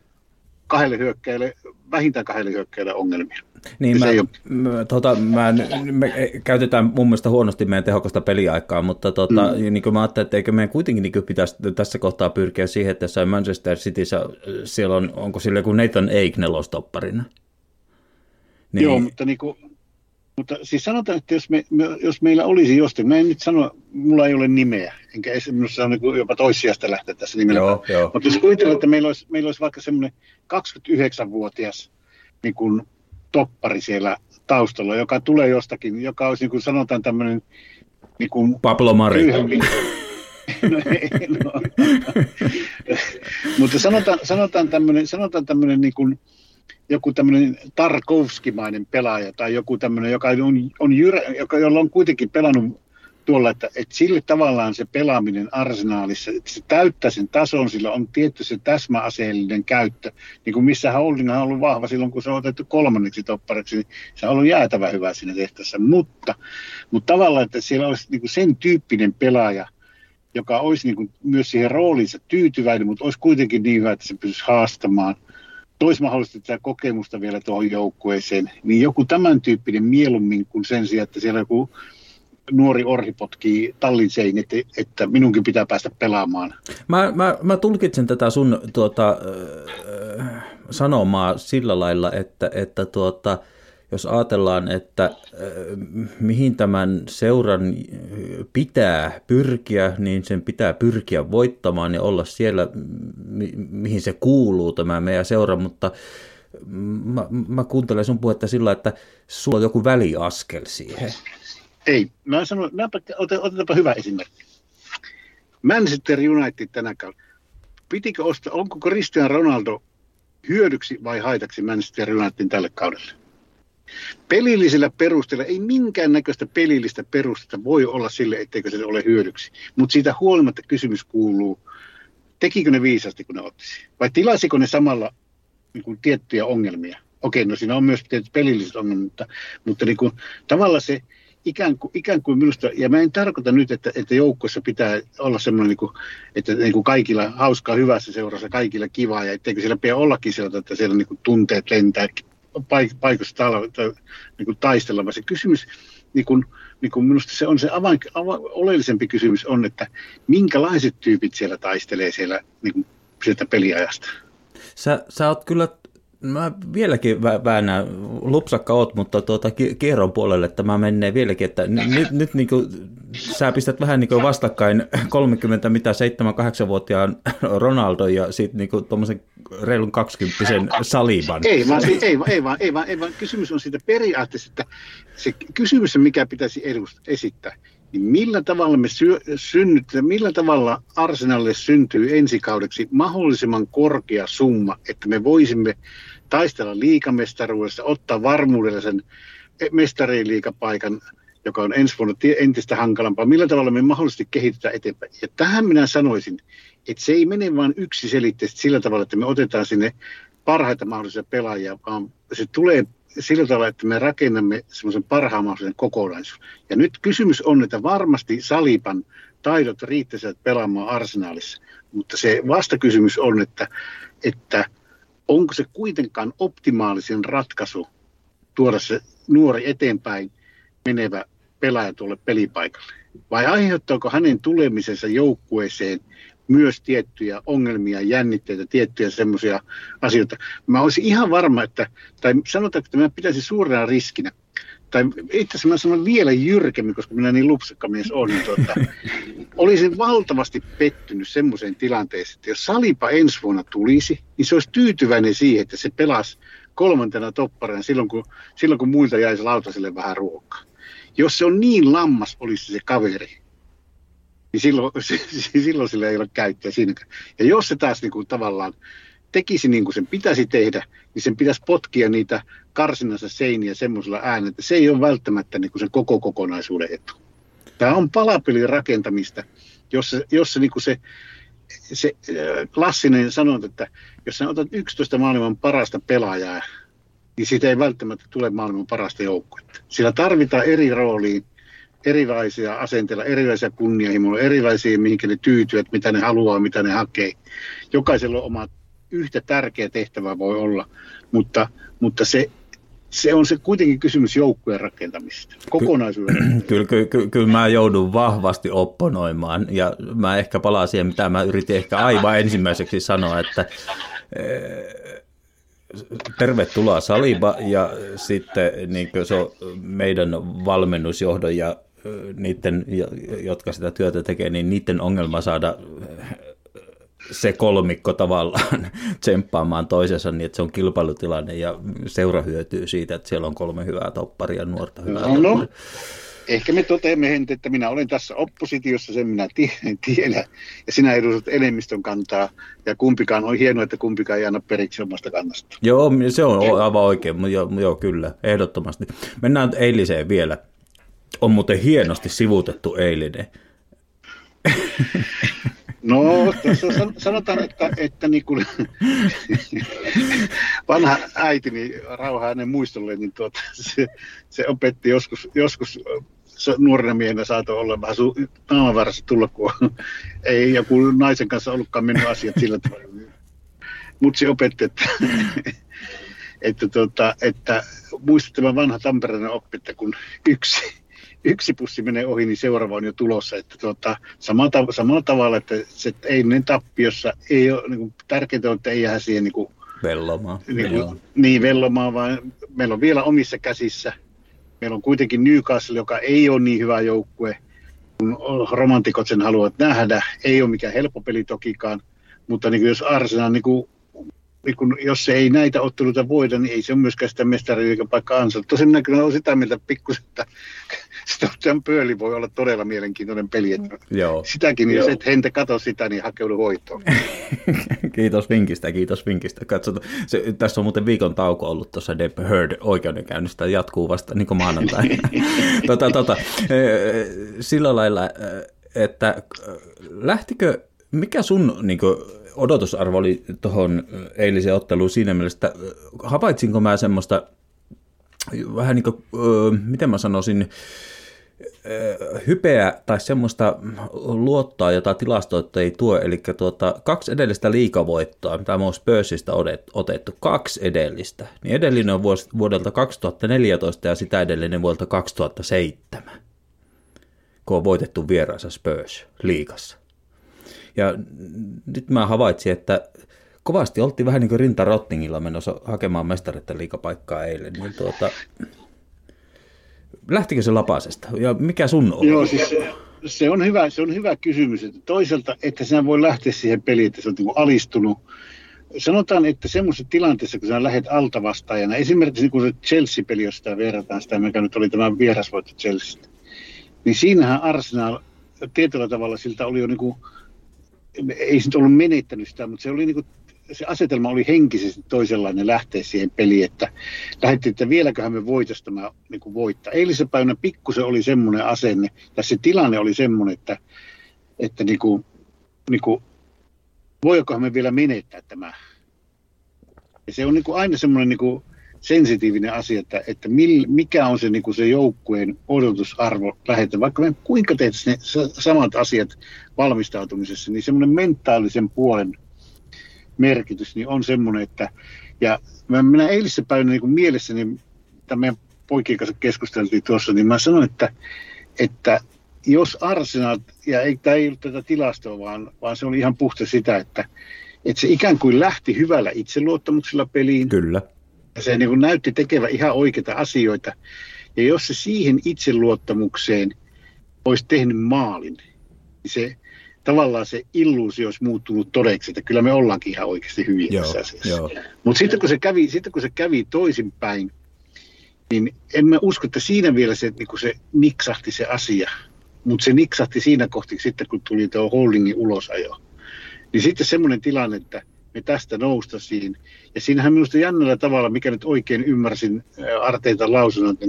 kahdelle hyökkäjälle, vähintään kahdelle hyökkäjälle ongelmia. Niin, mä, mä, tota, mä, me käytetään mun mielestä huonosti meidän tehokasta peliaikaa, mutta tota, mm. niin mä ajattelin, että eikö meidän kuitenkin niin pitäisi tässä kohtaa pyrkiä siihen, että jossain Manchester Cityssä siellä on, onko sillä joku Nathan Ake nelostopparina? Niin. Joo, mutta, niin kuin, mutta siis sanotaan, että jos, me, me, jos meillä olisi jostain, mä en nyt sano, mulla ei ole nimeä, enkä minusta on niin jopa toissijasta lähteä tässä nimellä. Joo, joo. Mutta jos kuvitellaan, että meillä olisi, meillä olisi vaikka semmoinen 29-vuotias niin kuin toppari siellä taustalla, joka tulee jostakin, joka olisi niin kuin sanotaan tämmöinen niin kuin Pablo Mari. no, no. Mutta sanotaan, sanotaan tämmöinen, sanotaan tämmöinen niin kuin, joku tämmöinen Tarkovskimainen pelaaja tai joku tämmöinen, joka on, on jyrä, joka, jolla on kuitenkin pelannut tuolla, että, että sille tavallaan se pelaaminen arsenaalissa, että se täyttää sen tason, sillä on tietty se täsmäaseellinen käyttö, niin kuin missä Holding on ollut vahva silloin, kun se on otettu kolmanneksi toppariksi, niin se on ollut jäätävä hyvä siinä tehtävässä, mutta, mutta tavallaan, että siellä olisi niin kuin sen tyyppinen pelaaja, joka olisi niin kuin myös siihen rooliinsa tyytyväinen, mutta olisi kuitenkin niin hyvä, että se pystyisi haastamaan, toisi mahdollisesti tätä kokemusta vielä tuohon joukkueeseen, niin joku tämän tyyppinen mieluummin kuin sen sijaan, että siellä joku nuori orhi potkii tallin sein, että, että minunkin pitää päästä pelaamaan. Mä, mä, mä tulkitsen tätä sun tuota, äh, sanomaa sillä lailla, että, että tuota, jos ajatellaan, että äh, mihin tämän seuran pitää pyrkiä, niin sen pitää pyrkiä voittamaan ja olla siellä, mi- mihin se kuuluu tämä meidän seura, mutta mä, mä kuuntelen sun puhetta sillä, että sulla on joku väliaskel siihen. Ei, mä sanon, otetaanpa hyvä esimerkki. Manchester United tänä kaudella. Pitikö ostaa, onko Cristiano Ronaldo hyödyksi vai haitaksi Manchester Unitedin tälle kaudelle? Pelillisellä perusteella ei minkään näköistä pelillistä perustetta voi olla sille, etteikö se ole hyödyksi. Mutta siitä huolimatta kysymys kuuluu, tekikö ne viisasti, kun ne ottisi? Vai tilasiko ne samalla niin kuin tiettyjä ongelmia? Okei, no siinä on myös tietyt pelilliset ongelmat, mutta, mutta niin kuin, tavallaan se ikään kuin, ikään kuin minusta, ja mä en tarkoita nyt, että, että joukkoissa pitää olla semmoinen, niin kuin, että niin kuin kaikilla hauskaa hyvässä seurassa, kaikilla kivaa, ja etteikö siellä pidä ollakin sieltä, että siellä niin kuin tunteet lentää paik- paikassa tala, tai, niin kuin taistella, vaan se kysymys, niin kuin, niin kuin minusta se on se avain, ava, oleellisempi kysymys on, että minkälaiset tyypit siellä taistelee siellä niin kuin, sieltä peliajasta. Sä, sä oot kyllä Mä vieläkin väännän, lupsakka oot, mutta tuota, kierron puolelle tämä menee vieläkin, että nyt, nyt niin kuin, sä pistät vähän niin kuin vastakkain 30 mitä 7-8-vuotiaan Ronaldo ja sitten niin tuommoisen reilun 20 Saliban. Ei vaan, ei, ei, vaan, ei, vaan, ei, vaan, ei vaan, kysymys on siitä periaatteessa, että se kysymys, mikä pitäisi esittää, niin millä tavalla me syö, synnytetään, millä tavalla Arsenalille syntyy ensi kaudeksi mahdollisimman korkea summa, että me voisimme taistella liikamestaruudessa, ottaa varmuudella sen mestariliikapaikan, joka on ensi vuonna entistä hankalampaa. Millä tavalla me mahdollisesti kehitetään eteenpäin? Ja tähän minä sanoisin, että se ei mene vain yksiselitteisesti sillä tavalla, että me otetaan sinne parhaita mahdollisia pelaajia, vaan se tulee sillä tavalla, että me rakennamme semmoisen parhaan mahdollisen kokonaisuuden. Ja nyt kysymys on, että varmasti Salipan taidot riittäisivät pelaamaan arsenaalissa, mutta se vastakysymys on, että, että onko se kuitenkaan optimaalisin ratkaisu tuoda se nuori eteenpäin menevä pelaaja tuolle pelipaikalle? Vai aiheuttaako hänen tulemisensa joukkueeseen myös tiettyjä ongelmia, jännitteitä, tiettyjä semmoisia asioita. Mä olisin ihan varma, että, tai sanotaanko, että mä pitäisin suurena riskinä, tai itse asiassa mä sanon vielä jyrkemmin, koska minä niin lupsakkamies on, niin tuota, olisin valtavasti pettynyt semmoiseen tilanteeseen, että jos Salipa ensi vuonna tulisi, niin se olisi tyytyväinen siihen, että se pelasi kolmantena topparina silloin, kun, silloin, kun muilta jäisi lautaselle vähän ruokaa. Jos se on niin lammas, olisi se kaveri, niin silloin, silloin sillä ei ole käyttöä siinäkään. Ja jos se taas niin kuin tavallaan tekisi niin kuin sen pitäisi tehdä, niin sen pitäisi potkia niitä karsinansa seiniä semmoisella äänellä, että se ei ole välttämättä niin kuin sen koko kokonaisuuden etu. Tämä on palapelin rakentamista, jossa, jossa niin kuin se, se äh, klassinen sanonta, että jos sä otat 11 maailman parasta pelaajaa, niin siitä ei välttämättä tule maailman parasta joukkuetta. Sillä tarvitaan eri rooliin erilaisia asenteilla, erilaisia kunnianhimoja, erilaisia, mihinkä ne tyytyvät, mitä ne haluaa, mitä ne hakee. Jokaisella on oma yhtä tärkeä tehtävä voi olla, mutta, mutta se, se on se kuitenkin kysymys joukkueen rakentamisesta, kokonaisuuden. Kyllä, kyllä, kyllä, kyllä mä joudun vahvasti opponoimaan ja mä ehkä palaan siihen, mitä mä yritin ehkä aivan ensimmäiseksi sanoa, että eh, tervetuloa Saliba ja sitten niin se on meidän valmennusjohdon ja niiden, jotka sitä työtä tekee, niin niiden ongelma saada se kolmikko tavallaan tsemppaamaan toisensa niin, että se on kilpailutilanne ja seura hyötyy siitä, että siellä on kolme hyvää topparia, nuorta hyvää no, topparia. No. Ehkä me toteamme, Hente, että minä olen tässä oppositiossa, sen minä tiedän, ja sinä edustat enemmistön kantaa, ja kumpikaan on hienoa, että kumpikaan ei anna periksi omasta kannasta. Joo, se on aivan oikein, mutta joo, joo, kyllä, ehdottomasti. Mennään eiliseen vielä on muuten hienosti sivutettu eilinen. No, tässä sanotaan, että, että niin kuin, vanha äitini, rauha hänen muistolle, niin tuota, se, se opetti joskus, joskus nuorena miehenä saattoi olla vähän su- naamavarassa tulla, kun ei joku naisen kanssa ollutkaan mennyt asiat sillä tavalla. Mutta se opetti, että, että, tuota, että muistatte vanha Tampereen oppi, että kun yksi yksi pussi menee ohi, niin seuraava on jo tulossa. Että tuota, samalla, tav- samalla tavalla, että se ei niin tappiossa, ei ole, niin kuin, tärkeintä on, että ei jää siihen niin kuin, Vellomaan. niin, kuin, niin vellomaan, vaan meillä on vielä omissa käsissä. Meillä on kuitenkin Newcastle, joka ei ole niin hyvä joukkue, kun romantikot sen haluavat nähdä. Ei ole mikään helppo peli tokikaan, mutta niin kuin jos Arsenal niin kuin niin kun, jos se ei näitä otteluita voida, niin ei se ole myöskään sitä mestariliikan paikka ansainnut. Tosin minä kyllä olen sitä mieltä pikkusen, että Stockton Pööli voi olla todella mielenkiintoinen peli. Että Joo. Sitäkin, jos et hente katso sitä, niin hakeudu hoitoon. kiitos vinkistä, kiitos vinkistä. Katsotaan. Se, tässä on muuten viikon tauko ollut tuossa Depp Heard oikeudenkäynnistä, jatkuu vasta niin kuin maanantai. tota, tota, sillä lailla, että lähtikö, mikä sun niin kuin, odotusarvo oli tuohon eiliseen otteluun siinä mielessä, että havaitsinko mä semmoista vähän niin kuin, miten mä sanoisin, hypeä tai semmoista luottaa, jota tilastoit ei tuo, eli tuota, kaksi edellistä liikavoittoa, mitä me on Spursista otettu, kaksi edellistä, niin edellinen on vuodelta 2014 ja sitä edellinen vuodelta 2007, kun on voitettu vieraansa Spurs liikassa. Ja nyt mä havaitsin, että kovasti oltiin vähän niin kuin Rinta Rottingilla menossa hakemaan mestareiden liikapaikkaa eilen. Niin tuota, lähtikö se lapasesta? Ja mikä sun on? Joo, siis se, se, on hyvä, se on hyvä kysymys. Että toisaalta, että sinä voi lähteä siihen peliin, että sä oot niin alistunut. Sanotaan, että semmoisessa tilanteessa, kun sä lähdet altavastaajana, esimerkiksi niin kun se Chelsea-peli, jos sitä verrataan sitä, mikä nyt oli tämä vierasvoitto Chelsea, niin siinähän Arsenal tietyllä tavalla siltä oli jo niin kuin ei se nyt ollut menettänyt sitä, mutta se, oli niin kuin, se asetelma oli henkisesti toisenlainen lähteä siihen peliin, että lähdettiin, että vieläköhän me voitaisiin tämä niin kuin voittaa. Eilisen päivänä pikkusen oli semmoinen asenne, ja se tilanne oli semmoinen, että, että niin kuin, niin kuin, voikohan me vielä menettää tämä. Ja se on niin kuin aina semmoinen niin kuin, sensitiivinen asia, että, että mil, mikä on se, niin kuin se joukkueen odotusarvo lähetä. Vaikka me kuinka teet ne samat asiat valmistautumisessa, niin semmoinen mentaalisen puolen merkitys niin on semmoinen, että ja mä, minä eilissä päivänä niin mielessäni, tämä meidän poikien kanssa keskusteltiin tuossa, niin mä sanoin, että, että jos Arsenal, ja ei, tämä ei ollut tätä tilastoa, vaan, vaan se oli ihan puhta sitä, että, että se ikään kuin lähti hyvällä itseluottamuksella peliin. Kyllä se niin kuin näytti tekevä ihan oikeita asioita. Ja jos se siihen itseluottamukseen olisi tehnyt maalin, niin se tavallaan se illuusio olisi muuttunut todeksi, että kyllä me ollaankin ihan oikeasti hyviä joo, tässä asiassa. Mutta sitten kun se kävi, sitten kun se kävi toisinpäin, niin en mä usko, että siinä vielä se, niin se niksahti se asia. Mutta se niksahti siinä kohti sitten, kun tuli tuo holdingin ulosajo. Niin sitten semmoinen tilanne, että – me tästä noustasiin. Ja siinähän minusta jännällä tavalla, mikä nyt oikein ymmärsin Arteita lausunnot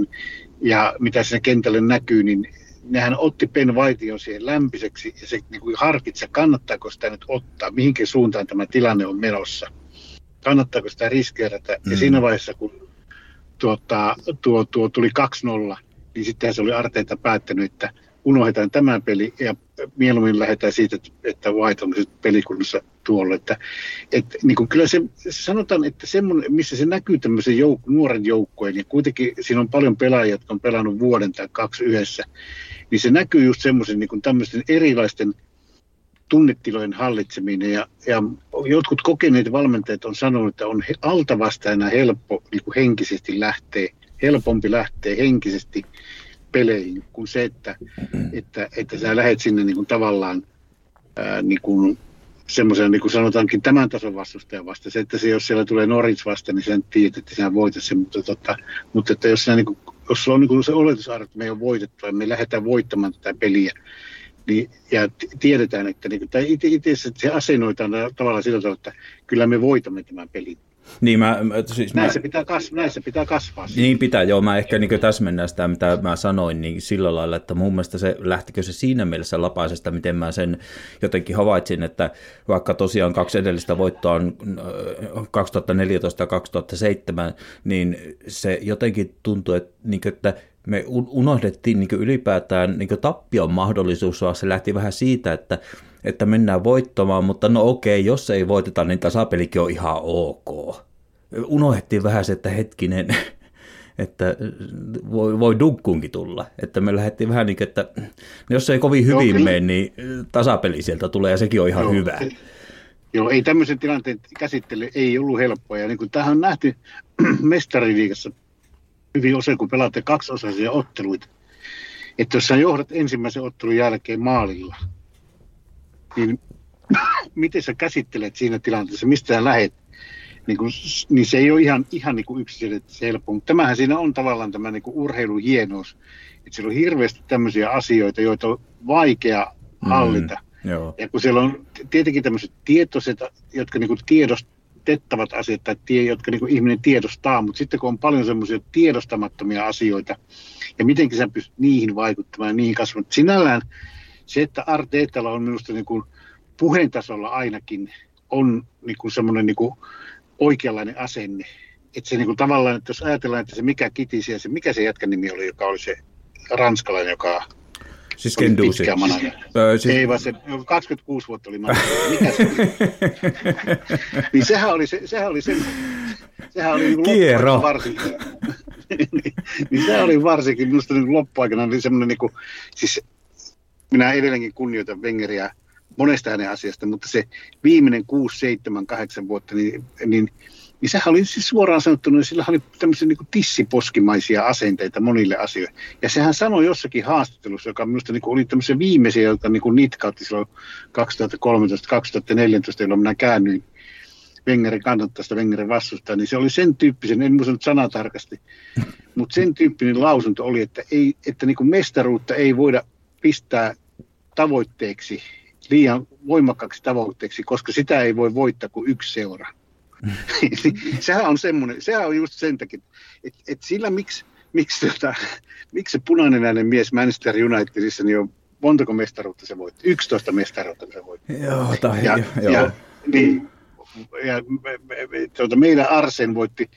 ja mitä siinä kentälle näkyy, niin nehän otti Ben Whiteon siihen lämpiseksi ja se niin kuin harkitsi, kannattaako sitä nyt ottaa, mihinkin suuntaan tämä tilanne on menossa. Kannattaako sitä riskeerata. Mm. Ja siinä vaiheessa, kun tuota, tuo, tuo tuli 2-0, niin sittenhän se oli Arteita päättänyt, että unohdetaan tämä peli ja mieluummin lähdetään siitä, että White on pelikunnassa tuolla. Että, että niin kuin kyllä se, sanotaan, että semmoinen, missä se näkyy tämmöisen jouk- nuoren joukkueen, ja kuitenkin siinä on paljon pelaajia, jotka on pelannut vuoden tai kaksi yhdessä, niin se näkyy just semmoisen niin tämmöisten erilaisten tunnetilojen hallitseminen. Ja, ja jotkut kokeneet valmentajat on sanonut, että on altavastaajana helppo niin kuin henkisesti lähteä, helpompi lähteä henkisesti peleihin kuin se, että, että, että sä lähet sinne niin kuin tavallaan ää, niin kuin semmoisen, niin kuin sanotaankin, tämän tason vastustajan vasta. Se, että se, jos siellä tulee Norwich vasta, niin sen tiedät, että sinä voitat sen. Mutta, tota, mutta että jos, sinä, niin kuin, jos sulla on niin kuin se oletusarvo, että me ei ole voitettu ja me lähdetään voittamaan tätä peliä, niin, ja tiedetään, että niin, tai itse, itse se asennoitaan tavallaan sillä tavalla, että kyllä me voitamme tämän pelin. Niin mä, siis näissä, mä, pitää kasvaa, näissä pitää kasvaa. Niin pitää, joo. Mä ehkä niin täsmennän sitä, mitä mä sanoin, niin sillä lailla, että mun mielestä se lähtikö se siinä mielessä lapaisesta, miten mä sen jotenkin havaitsin, että vaikka tosiaan kaksi edellistä voittoa on 2014 ja 2007, niin se jotenkin tuntuu, että, niin kuin, että me unohdettiin niin ylipäätään niin tappion mahdollisuus, vaan se lähti vähän siitä, että että mennään voittamaan, mutta no okei, jos ei voiteta, niin tasapelikin on ihan ok. Unohdettiin vähän se, että hetkinen, että voi, voi dunkkuunkin tulla. Että me lähdettiin vähän niin kuin, että jos se ei kovin hyvin Joo, mene, niin tasapeli sieltä tulee ja sekin on ihan Joo, hyvä. Joo, ei tämmöisen tilanteen käsittely ei ollut helppoa. Ja niin kuin tähän on nähty mestariliigassa hyvin usein, kun pelaatte kaksiosaisia otteluita, että jos sä johdat ensimmäisen ottelun jälkeen maalilla, niin miten sä käsittelet siinä tilanteessa, mistä sä lähet, niin, kuin, niin se ei ole ihan, ihan niin kuin yksiselitteisesti helppo. Mutta tämähän siinä on tavallaan tämä niin kuin urheilun hienous, että siellä on hirveästi tämmöisiä asioita, joita on vaikea mm, hallita. Mm, joo. Ja kun siellä on tietenkin tämmöiset tietoiset, jotka niin kuin tiedostettavat asiat, tai tie, jotka niin kuin ihminen tiedostaa, mutta sitten kun on paljon semmoisia tiedostamattomia asioita, ja miten sä pystyt niihin vaikuttamaan ja niihin kasvamaan. Sinällään se, että Arteetalla on minusta niin kuin puheentasolla ainakin on niin kuin semmoinen niin kuin oikeanlainen asenne. Että se niin kuin tavallaan, että jos ajatellaan, että se mikä kitisi ja se mikä se jätkän nimi oli, joka oli se ranskalainen, joka Siis Kendusi. Öö, siis... Ei vaan se 26 vuotta oli manager. Mikä se oli? niin sehän oli, se, sehän oli sen, sehän oli niin Kiero. varsinkin. niin, niin sehän oli varsinkin minusta niin loppuaikana niin semmoinen, niin kuin, siis minä edelleenkin kunnioitan Wengeriä monesta hänen asiasta, mutta se viimeinen 6, 7, 8 vuotta, niin, niin, niin sehän oli siis suoraan sanottuna, sillä oli tämmöisiä niin tissiposkimaisia asenteita monille asioille. Ja sehän sanoi jossakin haastattelussa, joka minusta niin oli tämmöisiä viimeisiä, jotka niin nitkautti silloin 2013-2014, jolloin minä käännyin Wengerin kannattajasta, Wengerin vastusta, niin se oli sen tyyppisen, en muista nyt sanatarkasti, mutta sen tyyppinen lausunto oli, että, ei, että niin mestaruutta ei voida pistää tavoitteeksi, liian voimakkaaksi tavoitteeksi, koska sitä ei voi voittaa kuin yksi seura. sehän on semmoinen, sehän on just sen takia, että et sillä miksi, miksi, tota, miksi se punainen äänen mies Manchester Unitedissa, niin on montako mestaruutta se voitti? 11 mestaruutta se voitti. Joo, tai, ja, joo. Ja, niin, ja me, me, me, tuota, meidän Arsen voitti,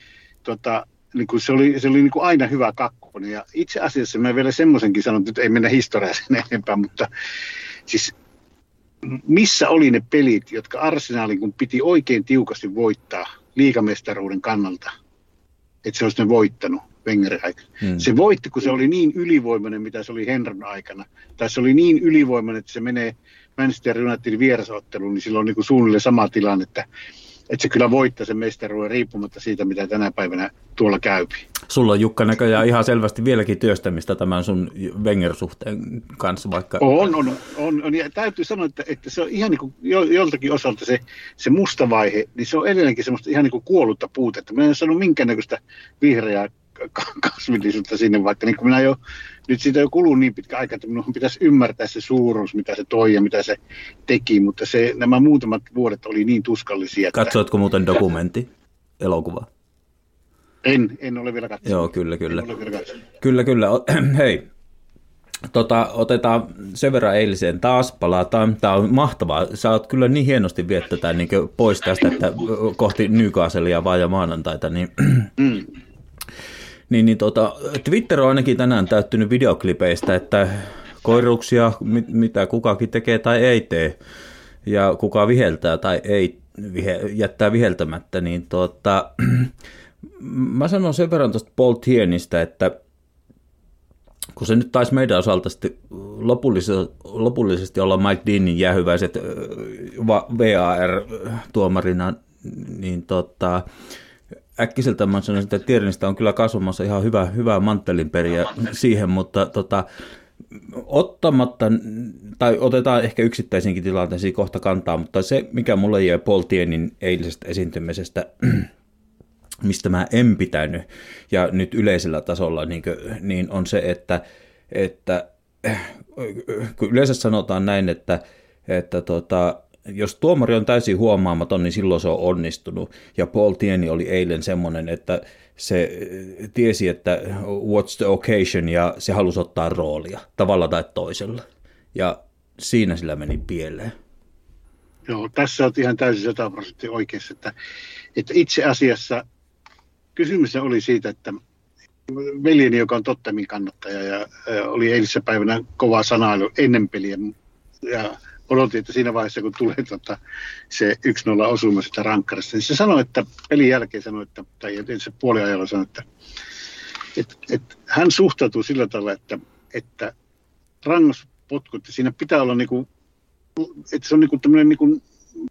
tuota, niin kuin se oli, se oli niin kuin aina hyvä kakkonen. Ja itse asiassa mä vielä semmoisenkin sanon, että ei mennä historiaan sen enempää, mutta siis missä oli ne pelit, jotka Arsenaalin kun piti oikein tiukasti voittaa liikamestaruuden kannalta, että se olisi ne voittanut Wengerin aikana. Hmm. Se voitti, kun se oli niin ylivoimainen, mitä se oli Henron aikana. Tai se oli niin ylivoimainen, että se menee Manchester Unitedin vierasotteluun, niin silloin on niin kuin suunnilleen sama tilanne, että että se kyllä voittaa sen mestaruuden riippumatta siitä, mitä tänä päivänä tuolla käypi. Sulla on Jukka näköjään ihan selvästi vieläkin työstämistä tämän sun Wenger-suhteen kanssa, vaikka... On, on, on, on ja täytyy sanoa, että, että se on ihan niin kuin joltakin osalta se, se musta vaihe, niin se on edelleenkin semmoista ihan niin kuin kuollutta puutetta. Mä en sano minkäännäköistä vihreää kasvillisuutta sinne, vaikka niin minä jo, nyt siitä jo kuluu niin pitkä aika, että minun pitäisi ymmärtää se suuruus, mitä se toi ja mitä se teki, mutta se, nämä muutamat vuodet oli niin tuskallisia. Että... Katsoitko muuten dokumentti, elokuva? En, en ole vielä katsonut. Joo, kyllä, kyllä. Kyllä, kyllä. Hei, Tota, otetaan sen verran eiliseen taas, palataan. Tämä on mahtavaa. Sä oot kyllä niin hienosti viettää niin pois tästä, että kohti Newcastlea vaan ja maanantaita, niin mm. Niin, niin tota, Twitter on ainakin tänään täyttynyt videoklipeistä, että koiruksia, mit, mitä kukakin tekee tai ei tee, ja kuka viheltää tai ei vihe, jättää viheltämättä, niin tota, mä sanon sen verran tuosta Paul Tienistä, että kun se nyt taisi meidän osalta sitten lopullisesti, lopullisesti olla Mike Deanin jäähyväiset VAR-tuomarina, niin tota, äkkiseltä mä sanoisin, että Tiernistä on kyllä kasvamassa ihan hyvä, hyvä manttelinperiä siihen, mutta tota, ottamatta, tai otetaan ehkä yksittäisinkin tilanteisiin kohta kantaa, mutta se, mikä mulle jäi Paul Tienin eilisestä esiintymisestä, mistä mä en pitänyt, ja nyt yleisellä tasolla, niin, kuin, niin on se, että, että kun yleensä sanotaan näin, että, että tota, jos tuomari on täysin huomaamaton, niin silloin se on onnistunut. Ja Paul Tieni oli eilen semmoinen, että se eh, tiesi, että what's the occasion, ja se halusi ottaa roolia tavalla tai toisella. Ja siinä sillä meni pieleen. Joo, tässä on ihan täysin 100 prosenttia oikeassa, että, että itse asiassa kysymys oli siitä, että veljeni, joka on Tottemin kannattaja ja, ja oli eilisessä päivänä kova sanailu ennen peliä ja odotin, että siinä vaiheessa, kun tulee tota, se 1-0 osuma sitä rankkarista, niin se sanoi, että pelin jälkeen sanoi, että, tai se puoliajalla sanoi, että, et, et hän suhtautuu sillä tavalla, että, että rangaispotkut, siinä pitää olla niin kuin, että se on niin kuin tämmöinen niin kuin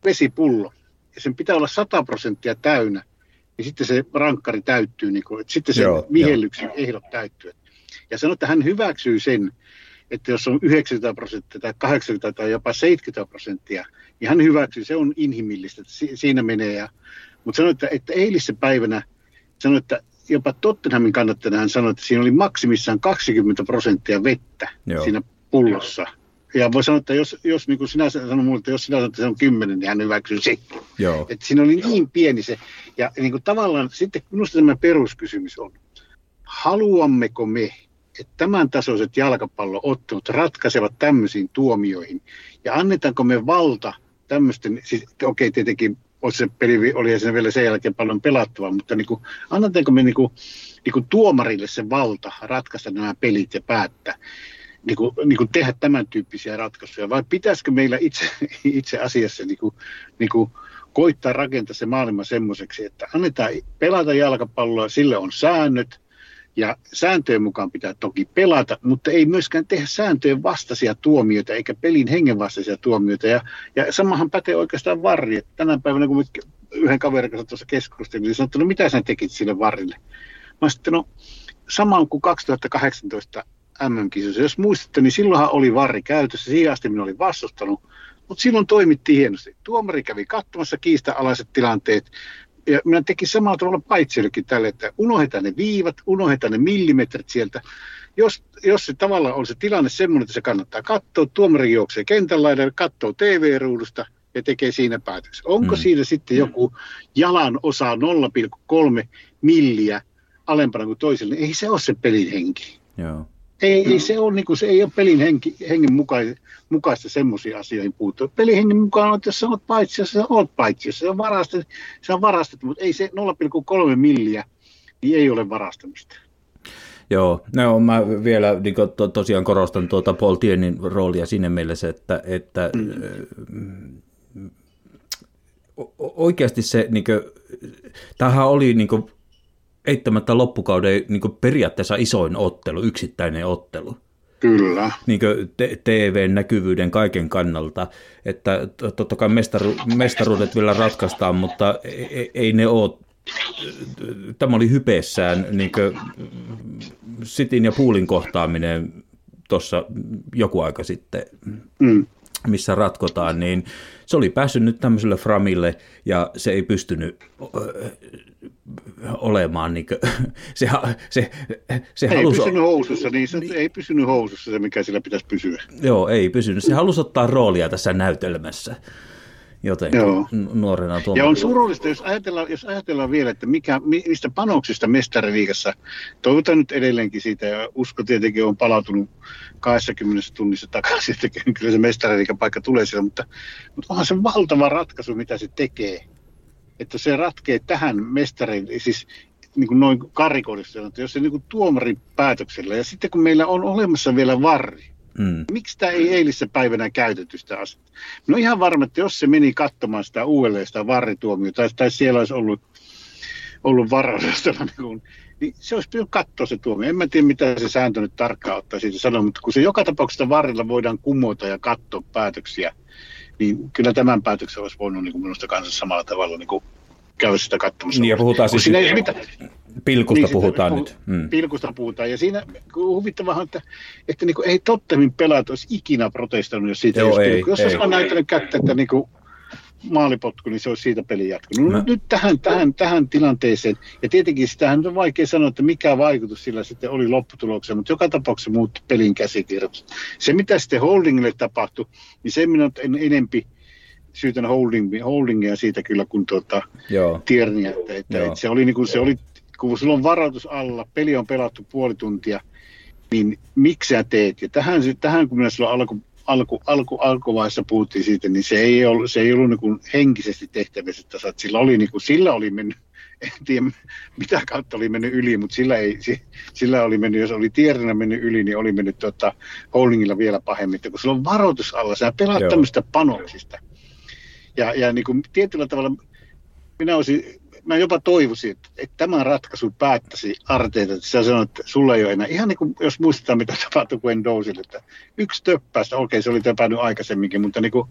vesipullo, ja sen pitää olla 100 prosenttia täynnä, niin sitten se rankkari täyttyy, niin kuin, että sitten se vihellyksen ehdot täyttyy. Ja sanoi, että hän hyväksyy sen, että jos on 90 prosenttia tai 80 tai jopa 70 prosenttia, niin hän hyväksyy, se on inhimillistä, että siinä menee. Ja, mutta sanoi, että, että eilisen päivänä, sanoi, että jopa Tottenhamin kannattajana hän sanoi, että siinä oli maksimissaan 20 prosenttia vettä Joo. siinä pullossa. Ja voi sanoa, että jos, jos niin kuin sinä sanoit mulle, että jos sinä sanoit, että se on kymmenen, niin hän hyväksyy se. Joo. Että siinä oli niin pieni se. Ja niin kuin tavallaan sitten minusta tämä peruskysymys on, haluammeko me, että tämän tasoiset jalkapalloottelut ratkaisevat tämmöisiin tuomioihin, ja annetaanko me valta tämmöisten, siis okei okay, tietenkin se peli oli sen vielä sen jälkeen paljon pelattavaa, mutta niin kuin, annetaanko me niin kuin, niin kuin tuomarille se valta ratkaista nämä pelit ja päättää, niin kuin, niin kuin tehdä tämän tyyppisiä ratkaisuja, vai pitäisikö meillä itse, itse asiassa niin kuin, niin kuin koittaa rakentaa se maailma semmoiseksi, että annetaan pelata jalkapalloa, sille on säännöt, ja sääntöjen mukaan pitää toki pelata, mutta ei myöskään tehdä sääntöjen vastaisia tuomioita eikä pelin hengen vastaisia tuomioita. Ja, ja samahan pätee oikeastaan varri. Tänä päivänä, kun yhden kaverin kanssa tuossa keskustelin, niin sanottu, no mitä sä tekit sille varrille? Mä sitten, no samaan kuin 2018 MM-kisossa. Jos muistatte, niin silloinhan oli varri käytössä. Siihen asti minä olin vastustanut, mutta silloin toimittiin hienosti. Tuomari kävi katsomassa kiista-alaiset tilanteet, ja minä tekin samalla tavalla paitsellekin tälle, että unohdetaan ne viivat, unohdetaan ne millimetrit sieltä. Jos, jos se tavallaan on se tilanne semmoinen, että se kannattaa katsoa, tuomari juoksee kentän laidalle, katsoo TV-ruudusta ja tekee siinä päätöksen. Onko mm. siinä sitten joku jalan osa 0,3 milliä alempana kuin toiselle? Ei se ole se pelin henki. Joo. Ei, ei se, ole, niin kuin, se ei ole pelin henki, hengen mukaista, mukaista semmoisia asioihin puuttua. Pelin hengen mukaan on, että jos sä oot paitsi, sä oot paitsi, se on varastettu, se on varastettu, mutta ei se 0,3 milliä, niin ei ole varastamista. Joo, no, mä vielä niin to, tosiaan korostan tuota Paul Tienin roolia siinä mielessä, että, että mm. oikeasti se, niin kuin, tämähän oli niin kuin, eittämättä loppukauden niin periaatteessa isoin ottelu, yksittäinen ottelu. Kyllä. Niin TV-näkyvyyden kaiken kannalta, että totta kai mestaru, mestaruudet vielä ratkaistaan, mutta ei, ei ne ole tämä oli hypeessään niin Sitin ja Puulin kohtaaminen tuossa joku aika sitten, mm. missä ratkotaan, niin se oli päässyt nyt tämmöiselle framille ja se ei pystynyt olemaan. Niin kuin, se, se, se ei halusi... pysynyt housussa, niin se niin. ei pysynyt housussa se, mikä sillä pitäisi pysyä. Joo, ei pysynyt. Se halusi ottaa roolia tässä näytelmässä. Joten Joo. nuorena tuolla... Ja on surullista, jos ajatellaan, jos ajatellaan vielä, että mikä, mistä panoksista mestariliigassa, toivotaan nyt edelleenkin siitä, ja usko tietenkin on palautunut 20 tunnissa takaisin, että kyllä se mestariliigan paikka tulee siellä, mutta, mutta onhan se valtava ratkaisu, mitä se tekee että se ratkee tähän mestarin, siis niin kuin noin karikoidusti että jos se niin kuin tuomarin päätöksellä, ja sitten kun meillä on olemassa vielä varri, mm. miksi tämä ei eilissä päivänä käytetty sitä asetta? No ihan varma, että jos se meni katsomaan sitä uudelleen sitä varrituomiota, tai, tai siellä olisi ollut, ollut varallisuudella, niin, niin se olisi pitänyt katsoa se tuomio. En mä tiedä, mitä se sääntö nyt tarkkaan ottaa siitä sanoa, mutta kun se joka tapauksessa varrilla voidaan kumota ja katsoa päätöksiä, niin kyllä tämän päätöksen olisi voinut niin kuin minusta kanssa samalla tavalla niin kuin käydä sitä katsomassa. Niin ja puhutaan siis siinä ei mitä, pilkusta niin, puhutaan nyt. Mm. Pilkusta puhutaan. Ja siinä huvittavaa että, että niin kuin, ei Tottemin pelaat olisi ikinä protestoinut, jos siitä Joo, ei, Jos ei. olisi vaan näyttänyt kättä, että niin kuin, maalipotku, niin se olisi siitä peli jatkunut. No, nyt tähän, tähän, tähän tilanteeseen, ja tietenkin sitähän on vaikea sanoa, että mikä vaikutus sillä sitten oli lopputulokseen, mutta joka tapauksessa muutti pelin käsikirjoitus. Se, mitä sitten holdingille tapahtui, niin se minä en enempi syytän holding, holdingia siitä kyllä kuin tuota, Tierniä, että, että, että, se oli, niin kuin, se oli, kun sulla on varoitus alla, peli on pelattu puoli tuntia, niin miksi sä teet? Ja tähän, tähän kun minä silloin alku, alku, alku, alkuvaiheessa puhuttiin siitä, niin se ei ollut, se ei ollut niin kuin henkisesti tehtävissä, että sillä oli, niin kuin, sillä oli mennyt, en tiedä mitä kautta oli mennyt yli, mutta sillä, ei, sillä oli mennyt, jos oli tiedänä mennyt yli, niin oli mennyt tuota, holdingilla vielä pahemmin, että kun sulla on varoitus alla, sä pelaat tämmöistä panoksista, ja, ja niin kuin tietyllä tavalla minä olisin, mä jopa toivoisin, että, että tämä ratkaisu päättäisi Arteita, että sä sanoit, että sulla ei ole enää, ihan niin kuin jos muistetaan mitä tapahtui Gwen Dosille, että yksi töppäistä, okei se oli töpännyt aikaisemminkin, mutta niin kuin,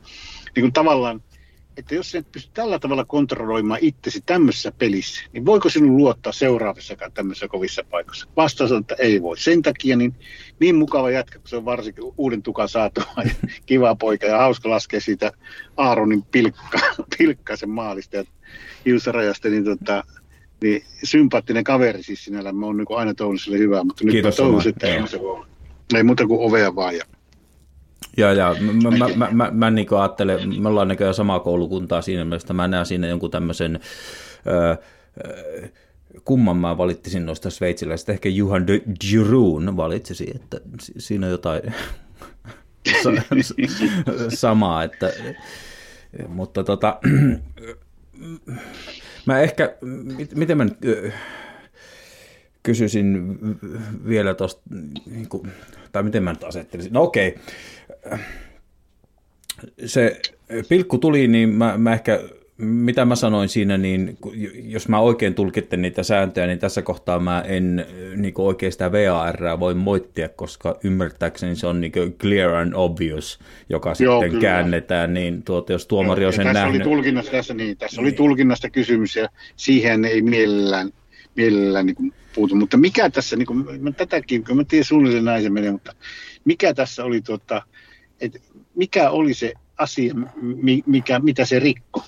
niin kuin tavallaan että jos et pysty tällä tavalla kontrolloimaan itsesi tämmöisessä pelissä, niin voiko sinun luottaa seuraavissakaan tämmöisessä kovissa paikoissa? Vastaus on, että ei voi. Sen takia niin, niin mukava jätkä, kun se on varsinkin uuden tukan saatu ja kiva poika ja hauska laskea siitä Aaronin pilkka, pilkkaisen maalista ja hiusarajasta, niin, tota, niin sympaattinen kaveri siis sinällä. Mä oon niin aina toivonut sille hyvää, mutta nyt Kiitos mä toivon, että ei, ei muuta kuin ovea vaan. Ja Joo, joo. Mä, mä, mä, mä, mä niin ajattelen, me ollaan näköjään samaa koulukuntaa siinä mielessä, mä näen siinä jonkun tämmöisen, öö, kumman mä valittisin noista sveitsiläisistä, ehkä Juhan de Giroun valitsisi, että siinä on jotain samaa, että, mutta tota, mä ehkä, miten mä nyt kysyisin vielä tuosta, niin tai miten mä nyt asettelisin, no okei, se pilkku tuli, niin mä, mä ehkä, mitä mä sanoin siinä, niin jos mä oikein tulkitten niitä sääntöjä, niin tässä kohtaa mä en niin oikein sitä VAR voi moittia, koska ymmärtääkseni se on niin clear and obvious, joka Joo, sitten kyllä. käännetään, niin tuota, jos tuomari on sen tässä nähnyt... Oli tulkinnasta, tässä, niin, tässä niin. oli tulkinnasta kysymys ja siihen ei mielellään, mielellään niin puutu, mutta mikä tässä, niin kuin, mä tätäkin, kun mä tiedän suunnilleen näin se menee, mutta mikä tässä oli, tuota, että mikä oli se asia, mikä, mitä se rikko?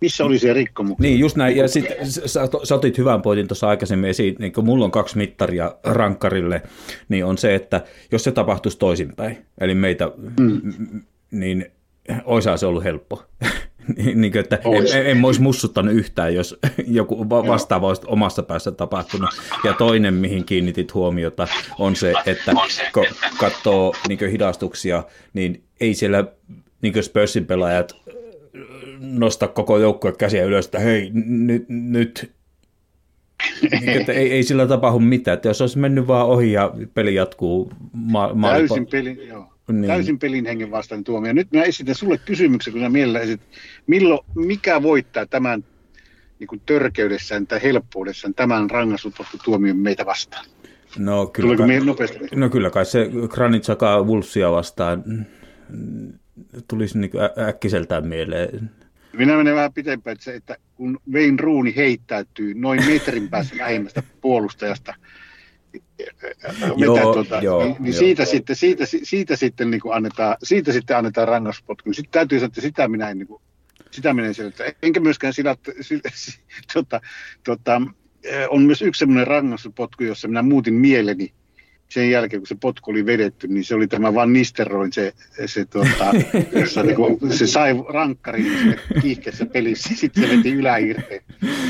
Missä oli se rikkomus? Niin, just näin. Ja sitten sä, sä otit hyvän pointin tuossa aikaisemmin esiin, niin kun mulla on kaksi mittaria rankkarille, niin on se, että jos se tapahtuisi toisinpäin, eli meitä, mm. niin oisaa se ollut helppo. Niin, niin, että en, en olisi mussuttanut yhtään, jos joku vastaava olisi omassa päässä tapahtunut. Ja toinen, mihin kiinnitit huomiota, on se, että kun katsoo niin hidastuksia, niin ei siellä niin Spursin pelaajat nosta koko joukkue käsiä ylös, että hei, nyt, nyt niin, että ei, ei sillä tapahdu mitään. Että jos olisi mennyt vaan ohi ja peli jatkuu ma- Täysin peli, joo. Niin. Täysin pelin hengen vastaan tuomio. Nyt mä esitän sulle kysymyksen, kun sä mielellä esit, milloin, mikä voittaa tämän niin kuin törkeydessään tai helppoudessaan tämän tuomion meitä vastaan? No kyllä, kai, nopeasti? no kyllä kai se Granitsaka Wolfsia vastaan tulisi niin äkkiseltään mieleen. Minä menen vähän pitempään, että, se, että kun Vein Ruuni heittäytyy noin metrin päässä lähemmästä puolustajasta, joo, tuota, joo, niin, niin joo. siitä, sitten, siitä, siitä sitten niin kuin annetaan, siitä sitten annetaan rangaistuspotku. Sitten täytyy sanoa, että sitä minä en, niin kuin, sitä minä en selitä. Enkä myöskään sillä, sillä tota, tota, on myös yksi sellainen rangaistuspotku, jossa minä muutin mieleni sen jälkeen, kun se potku oli vedetty, niin se oli tämä Van Nisteroin, se, se, tuota, jossa niin kuin, se sai rankkarin kiihkeässä pelissä, sitten se veti yläirteen.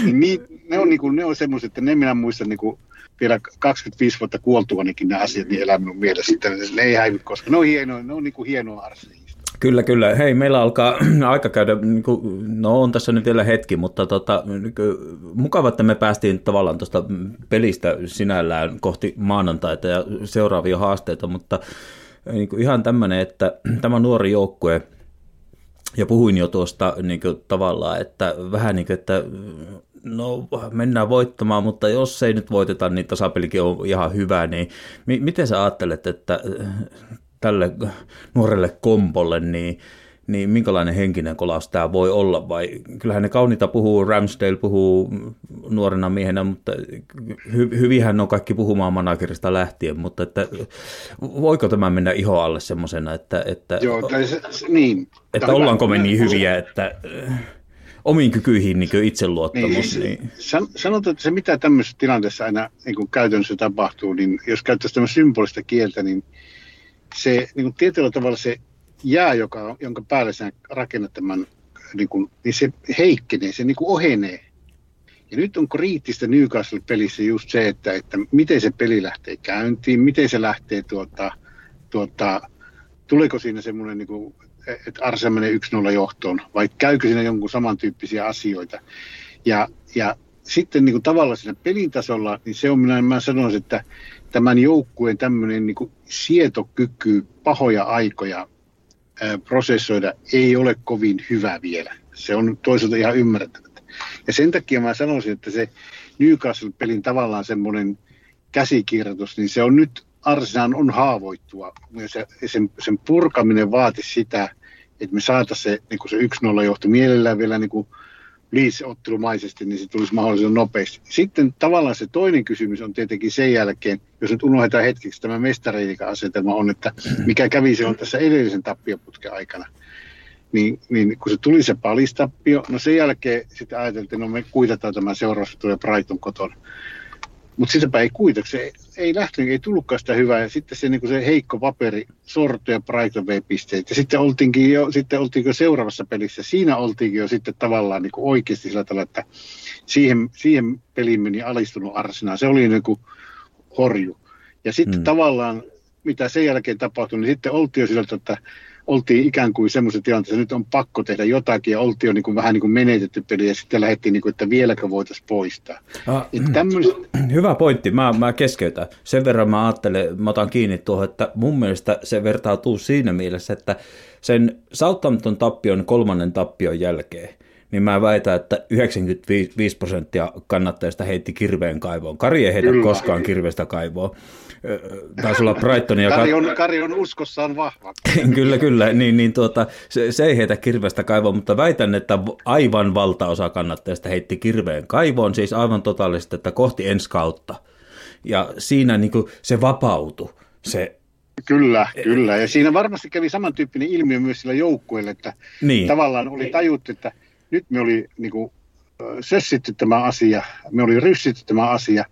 Niin, niin, ne on, niin kuin, ne on semmoiset, että ne minä muistan niin kuin, vielä 25 vuotta kuoltuanikin nämä asiat niin elää minun mielessä. Ne ei häivy, koska ne on hienoa, ne on niin kuin hienoa arsia. Kyllä, kyllä. Hei, meillä alkaa aika käydä, niin no on tässä nyt vielä hetki, mutta tota, niin mukava, että me päästiin tavallaan tuosta pelistä sinällään kohti maanantaita ja seuraavia haasteita, mutta niin ihan tämmöinen, että tämä nuori joukkue, ja puhuin jo tuosta niin kuin, tavallaan, että vähän niin kuin, että no mennään voittamaan, mutta jos ei nyt voiteta, niin tasapelikin on ihan hyvä, niin mi- miten sä ajattelet, että äh, tälle nuorelle kompolle, niin, niin minkälainen henkinen kolaus tämä voi olla, vai kyllähän ne kauniita puhuu, Ramsdale puhuu nuorena miehenä, mutta hy, hyvinhän on kaikki puhumaan managerista lähtien, mutta että voiko tämä mennä iho alle semmoisena, että, että, Joo, se, se, niin. että ollaanko me niin hyviä, että omiin kykyihin niin itseluottamus. Niin, niin. Sanotaan, että se mitä tämmöisessä tilanteessa aina niin kuin käytännössä tapahtuu, niin jos käyttäisiin tämmöistä symbolista kieltä, niin se niin kuin tietyllä tavalla se jää, joka, jonka päälle sä rakennat tämän, niin, kuin, niin se heikkenee, se niin kuin ohenee. Ja nyt on kriittistä Newcastle-pelissä just se, että, että miten se peli lähtee käyntiin, miten se lähtee tuota, tuota, tuleeko siinä semmoinen niin kuin, että Arsenal menee 1-0 johtoon, vai käykö siinä jonkun samantyyppisiä asioita. Ja, ja sitten niin kuin tavallaan siinä pelin tasolla, niin se on, minä, mä sanoisin, että tämän joukkueen tämmöinen niin kuin sietokyky pahoja aikoja ää, prosessoida ei ole kovin hyvä vielä. Se on toisaalta ihan ymmärrettävää. Ja sen takia mä sanoisin, että se Newcastle-pelin tavallaan semmoinen käsikirjoitus, niin se on nyt, Arsenal on haavoittua. Myös sen, sen purkaminen vaati sitä, että me saataisiin se, niin se 1-0 johto mielellään vielä niin kuin Leeds-ottelumaisesti, niin se tulisi mahdollisimman nopeasti. Sitten tavallaan se toinen kysymys on tietenkin sen jälkeen, jos nyt unohdetaan hetkeksi tämä mestariiliika-asetelma on, että mikä kävi silloin tässä edellisen tappioputken aikana. Niin, niin kun se tuli se palistappio, no sen jälkeen sitten ajateltiin, no me kuitataan tämä seuraavaksi tulee Brighton kotona. Mutta sitäpä ei kuitenkaan, se ei lähtenyt, ei tullutkaan sitä hyvää. Ja sitten se, niin se heikko paperi sortui ja Brighton vei pisteet. Ja sitten oltiinkin jo, sitten oltiinkin jo seuraavassa pelissä. Siinä oltiinkin jo sitten tavallaan niin oikeasti sillä tavalla, että siihen, siihen peliin meni alistunut Arsenal. Se oli niin kuin horju. Ja sitten hmm. tavallaan, mitä sen jälkeen tapahtui, niin sitten oltiin jo sillä että oltiin ikään kuin semmoisessa tilanteessa, että nyt on pakko tehdä jotakin ja oltiin jo niin kuin vähän niin kuin menetetty peli ja sitten lähdettiin, niin kuin, että vieläkö voitaisiin poistaa. Ah, tämmöiset... Hyvä pointti, mä, mä keskeytän. Sen verran mä ajattelen, mä otan kiinni tuohon, että mun mielestä se vertautuu siinä mielessä, että sen Southampton tappion kolmannen tappion jälkeen, niin mä väitän, että 95 prosenttia kannattajista heitti kirveen kaivoon. Kari ei heitä koskaan kirvestä kaivoon taisi olla Brighton. Ja Kari, on, Kari on uskossaan vahva. kyllä, kyllä. Niin, niin tuota, se, se ei heitä kirvestä kaivoon, mutta väitän, että aivan valtaosa kannattajista heitti kirveen kaivoon, siis aivan totaalisesti, että kohti ensi kautta. Ja siinä niin kuin, se vapautui. Se, Kyllä, kyllä. Ja siinä varmasti kävi samantyyppinen ilmiö myös sillä joukkueella, että niin. tavallaan oli tajuttu, että nyt me oli niin kuin, sössitty tämä asia, me oli ryssitty tämä asia,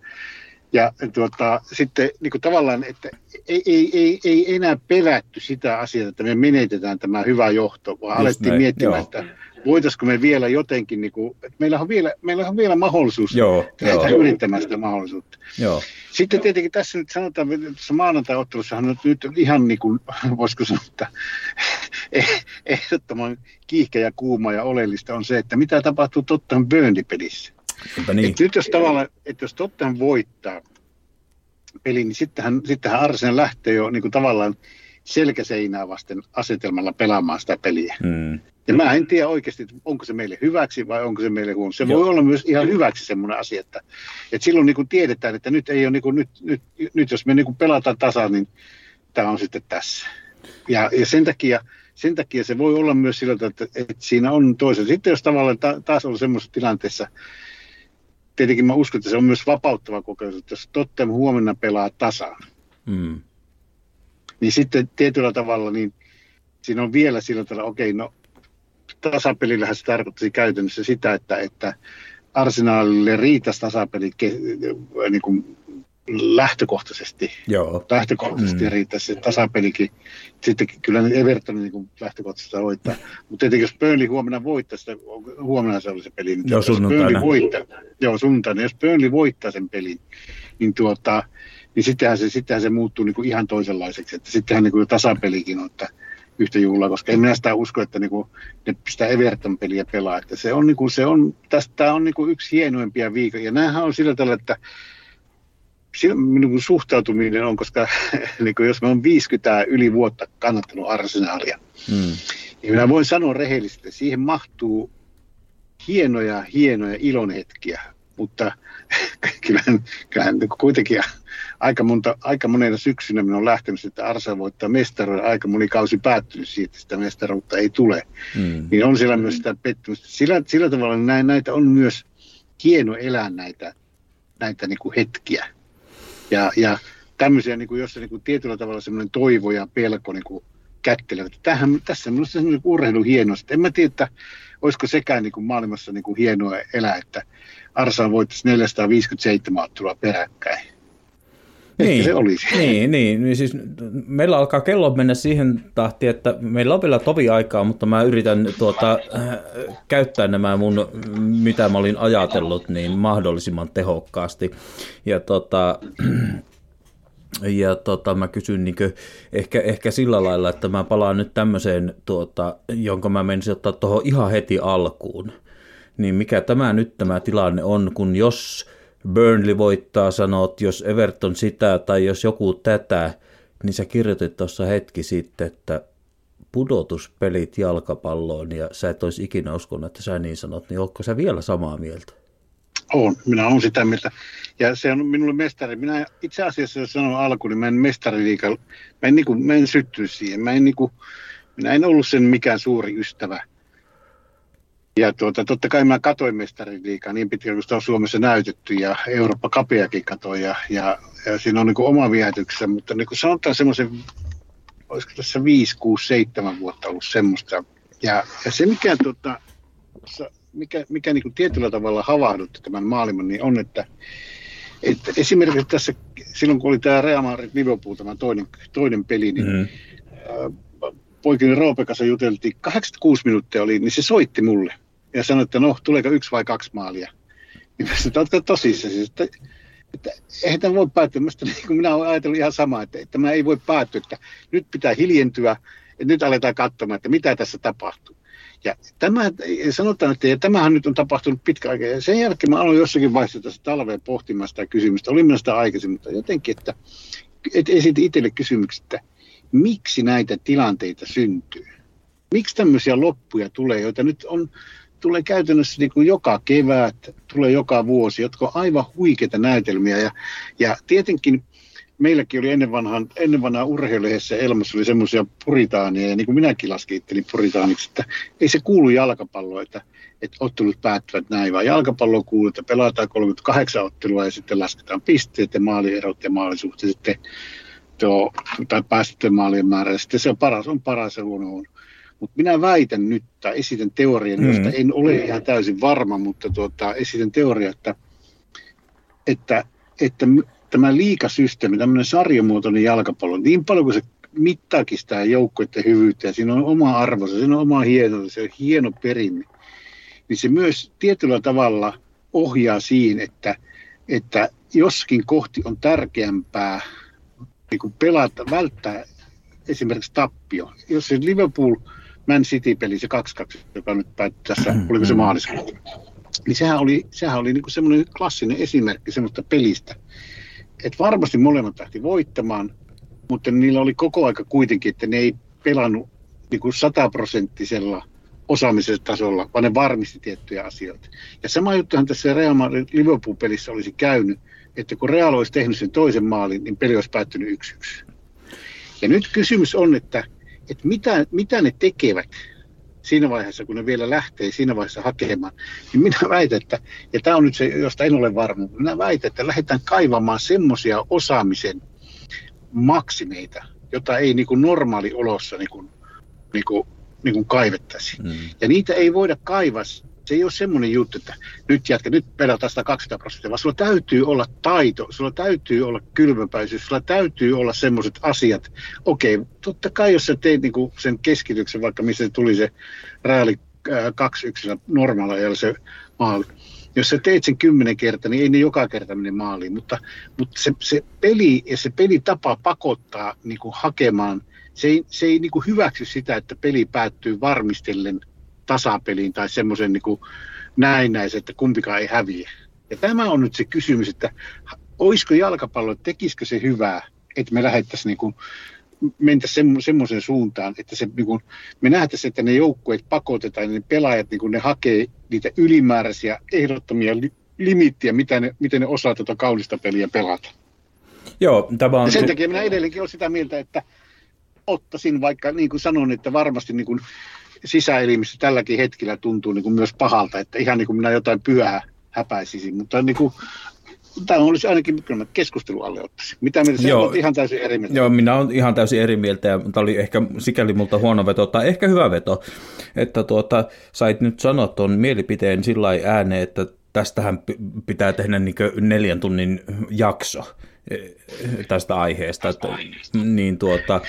ja tuota, sitten niin kuin tavallaan, että ei, ei, ei, ei enää pelätty sitä asiaa, että me menetetään tämä hyvä johto, vaan Just alettiin näin, miettimään, joo. että voitaisiko me vielä jotenkin, niin kuin, että meillä, on vielä, meillä on vielä mahdollisuus joo, joo. yrittämään sitä mahdollisuutta. Joo. Sitten tietenkin tässä nyt sanotaan, tässä maanantai-ottelussahan on nyt ihan niin kuin, voisiko sanoa, että ehdottoman kiihkeä ja kuuma ja oleellista on se, että mitä tapahtuu Tottenham Burnley-pelissä. Niin. Et nyt jos tavallaan, että jos Tottenham voittaa peli, niin sittenhän, sittenhän Arsenal lähtee jo niin kuin tavallaan selkäseinää vasten asetelmalla pelaamaan sitä peliä. Mm. Ja mä en tiedä oikeasti, onko se meille hyväksi vai onko se meille huono. Se Joo. voi olla myös ihan hyväksi semmoinen asia, että, että silloin niin kuin tiedetään, että nyt, ei ole niin kuin, nyt, nyt, nyt jos me niin kuin pelataan tasan, niin tämä on sitten tässä. Ja, ja sen, takia, sen takia se voi olla myös sillä että, että siinä on toisen. Sitten jos tavallaan ta, taas on semmoisessa tilanteessa, tietenkin mä uskon, että se on myös vapauttava kokemus, että jos Tottenham huomenna pelaa tasaan, mm. niin sitten tietyllä tavalla niin siinä on vielä sillä tavalla, okei, no tasapelillähän se tarkoittaisi käytännössä sitä, että, että arsenaalille riittäisi tasapeli niin kuin lähtökohtaisesti. Joo. Lähtökohtaisesti mm. riittäisi se tasapelikin. Sitten kyllä Everton niin kuin lähtökohtaisesti voittaa. Mutta tietenkin jos Burnley huomenna voittaa sitä, huomenna se oli se peli. Niin joo, sunnuntaina. Voittaa, joo, sunnuntaina. Jos Burnley voittaa sen pelin, niin, tuota, niin sittenhän, se, sittenhän se muuttuu niin kuin ihan toisenlaiseksi. Että sittenhän niin kuin tasapelikin on, että yhtä juhlaa, koska en minä sitä usko, että niin kuin, ne sitä Everton-peliä pelaa. Että se on, niin kuin, se on, tästä on niin kuin yksi hienoimpia viikoja. Ja näähän on sillä tavalla, että minun suhtautuminen on, koska niin kuin jos mä oon 50 yli vuotta kannattanut arsenaalia, mm. niin minä voin sanoa rehellisesti, että siihen mahtuu hienoja, hienoja ilonhetkiä, mutta kyllähän, kyllähän niin kuitenkin aika, monta, aika monena syksynä minä on lähtenyt, että Arsa voittaa mestaruuden, aika moni kausi päättynyt siitä, että sitä mestaruutta ei tule. Mm. Niin on siellä myös sitä pettymystä. Sillä, sillä tavalla näitä on myös hieno elää näitä, näitä niin kuin hetkiä. Ja, ja tämmöisiä, niin kuin, jossa niin kuin tietyllä tavalla semmoinen toivo ja pelko niin kuin kättelevät. Tähän, tässä on minusta semmoinen urheilu hienosti. En mä tiedä, että olisiko sekään niin kuin maailmassa niin kuin hienoa elää, että Arsa voittaisi 457 ottelua peräkkäin. Niin, se olisi. Niin, niin, niin siis meillä alkaa kello mennä siihen tahtiin, että meillä on vielä tovi aikaa, mutta mä yritän tuota, äh, käyttää nämä mun, mitä mä olin ajatellut, niin mahdollisimman tehokkaasti. Ja tota, ja tota, mä kysyn niin ehkä, ehkä sillä lailla, että mä palaan nyt tämmöiseen, tuota, jonka mä menisin ottaa tuohon ihan heti alkuun. Niin mikä tämä nyt tämä tilanne on, kun jos Burnley voittaa, sanot, jos Everton sitä tai jos joku tätä, niin sä kirjoitit tuossa hetki sitten, että pudotuspelit jalkapalloon ja sä et olisi ikinä uskonut, että sä niin sanot, niin onko sä vielä samaa mieltä? On, minä olen sitä mieltä. Ja se on minulle mestari. Minä itse asiassa, jos sanon alkuun, niin mä en mestariliikalla, mä en, niin kuin, mä en siihen. Mä en, niin kuin, minä en ollut sen mikään suuri ystävä. Ja tuota, totta kai mä katoin mestariliikaa niin pitkään, kun sitä on Suomessa näytetty ja Eurooppa kapeakin katoi ja, ja, ja siinä on niin oma viehätyksensä, mutta niin kuin sanotaan semmoisen, olisiko tässä 5, 6, 7 vuotta ollut semmoista. Ja, ja se mikä, tuota, mikä, mikä niin kuin tietyllä tavalla havahdutti tämän maailman, niin on, että, että esimerkiksi tässä silloin kun oli tämä Real Madrid Liverpool, tämä toinen, toinen peli, niin mm. poikini Roope kanssa juteltiin, 86 minuuttia oli, niin se soitti mulle ja sanoi, että no, tuleeko yksi vai kaksi maalia. Niin mä sanoin, että tosissaan, siis, että, että eihän tämä voi päättyä. Minusta niin kuin minä olen ajatellut ihan samaa, että, että tämä ei voi päättyä, että nyt pitää hiljentyä, että nyt aletaan katsomaan, että mitä tässä tapahtuu. Ja tämä, sanotaan, että ja tämähän nyt on tapahtunut pitkä aika. Ja sen jälkeen mä aloin jossakin vaiheessa tässä talveen pohtimaan sitä kysymystä. Olin sitä aikaisemmin, mutta jotenkin, että, että esitin itselle kysymyksen, että miksi näitä tilanteita syntyy? Miksi tämmöisiä loppuja tulee, joita nyt on tulee käytännössä niin kuin joka kevät, tulee joka vuosi, jotka on aivan huikeita näytelmiä. Ja, ja tietenkin meilläkin oli ennen, vanhan, ennen vanhaa urheilulehdessä Elmassa oli semmoisia puritaania, ja niin kuin minäkin laskittelin puritaaniksi, että ei se kuulu jalkapalloa, että, että ottelut päättyvät näin, vaan jalkapallo kuuluu, että pelataan 38 ottelua ja sitten lasketaan pisteet ja maalierot ja maalisuhteet sitten tuo, tai päästettyjen maalien määrä, ja sitten se on paras, on paras ja huono on. Mutta minä väitän nyt, tai esitän teorian, josta mm. en ole ihan täysin varma, mutta tuota, esitän teoria, että, että, että tämä liikasysteemi, tämmöinen sarjamuotoinen jalkapallo, niin paljon kuin se mittaakin sitä joukkoiden hyvyyttä, ja siinä on oma arvonsa, siinä on oma hieno, se on hieno perinne, niin se myös tietyllä tavalla ohjaa siihen, että, että joskin kohti on tärkeämpää niin kuin pelata, välttää esimerkiksi tappio. Jos se Liverpool – Man City-peli, se 2-2, joka nyt päättyi tässä, mm, oliko se mm. maaliskuussa. Niin sehän oli, sehän oli niin semmoinen klassinen esimerkki semmoista pelistä, että varmasti molemmat lähti voittamaan, mutta niillä oli koko aika kuitenkin, että ne ei pelannut niin kuin sataprosenttisella osaamisen tasolla, vaan ne varmisti tiettyjä asioita. Ja sama juttuhan tässä Real Madrid Liverpool-pelissä olisi käynyt, että kun Real olisi tehnyt sen toisen maalin, niin peli olisi päättynyt 1-1. Ja nyt kysymys on, että että mitä, mitä ne tekevät siinä vaiheessa, kun ne vielä lähtee siinä vaiheessa hakemaan, niin minä väitän, että, ja tämä on nyt se, josta en ole varma, minä väitän, että lähdetään kaivamaan semmoisia osaamisen maksimeita, jota ei niin kuin normaaliolossa niin kuin, niin kuin, niin kuin kaivettaisi. Mm. Ja niitä ei voida kaivaa se ei ole semmoinen juttu, että nyt jätkä, nyt pelataan sitä 200 prosenttia, vaan sulla täytyy olla taito, sulla täytyy olla kylmäpäisyys, sulla täytyy olla semmoiset asiat. Okei, totta kai jos sä teet niinku sen keskityksen, vaikka missä tuli se rääli 2-1 normaalilla se maali, jos sä teet sen kymmenen kertaa, niin ei ne joka kerta mene maaliin, mutta, mutta se, se peli ja se pelitapa pakottaa niin kuin hakemaan, se ei, se ei niin kuin hyväksy sitä, että peli päättyy varmistellen tasapeliin tai semmoisen niin näennäisen, että kumpikaan ei häviä. Ja tämä on nyt se kysymys, että olisiko jalkapallo, tekisikö se hyvää, että me lähettäisiin niin kuin, mentäisiin semmoisen suuntaan, että se, niin kuin, me nähtäisiin, että ne joukkueet pakotetaan ja ne pelaajat, niin kuin ne hakee niitä ylimääräisiä ehdottomia li, limittiä, mitä ne, miten ne osaa tuota kaunista peliä pelata. Joo, tämä on... Ja sen takia minä edelleenkin olen sitä mieltä, että ottaisin vaikka, niin kuin sanon, että varmasti niin kuin sisäelimissä tälläkin hetkellä tuntuu niin kuin myös pahalta, että ihan niin kuin minä jotain pyhää häpäisisin, mutta niin kuin, tämä olisi ainakin kyllä keskustelu alle ottaisi. Mitä mieltä Joo, olet ihan täysin eri mieltä? Joo, minä olen ihan täysin eri mieltä ja tämä oli ehkä sikäli multa huono veto tai ehkä hyvä veto, että tuota, sait nyt sanoa tuon mielipiteen sillä ääneen, että tästähän pitää tehdä niin neljän tunnin jakso e, tästä aiheesta. Että, niin tuota,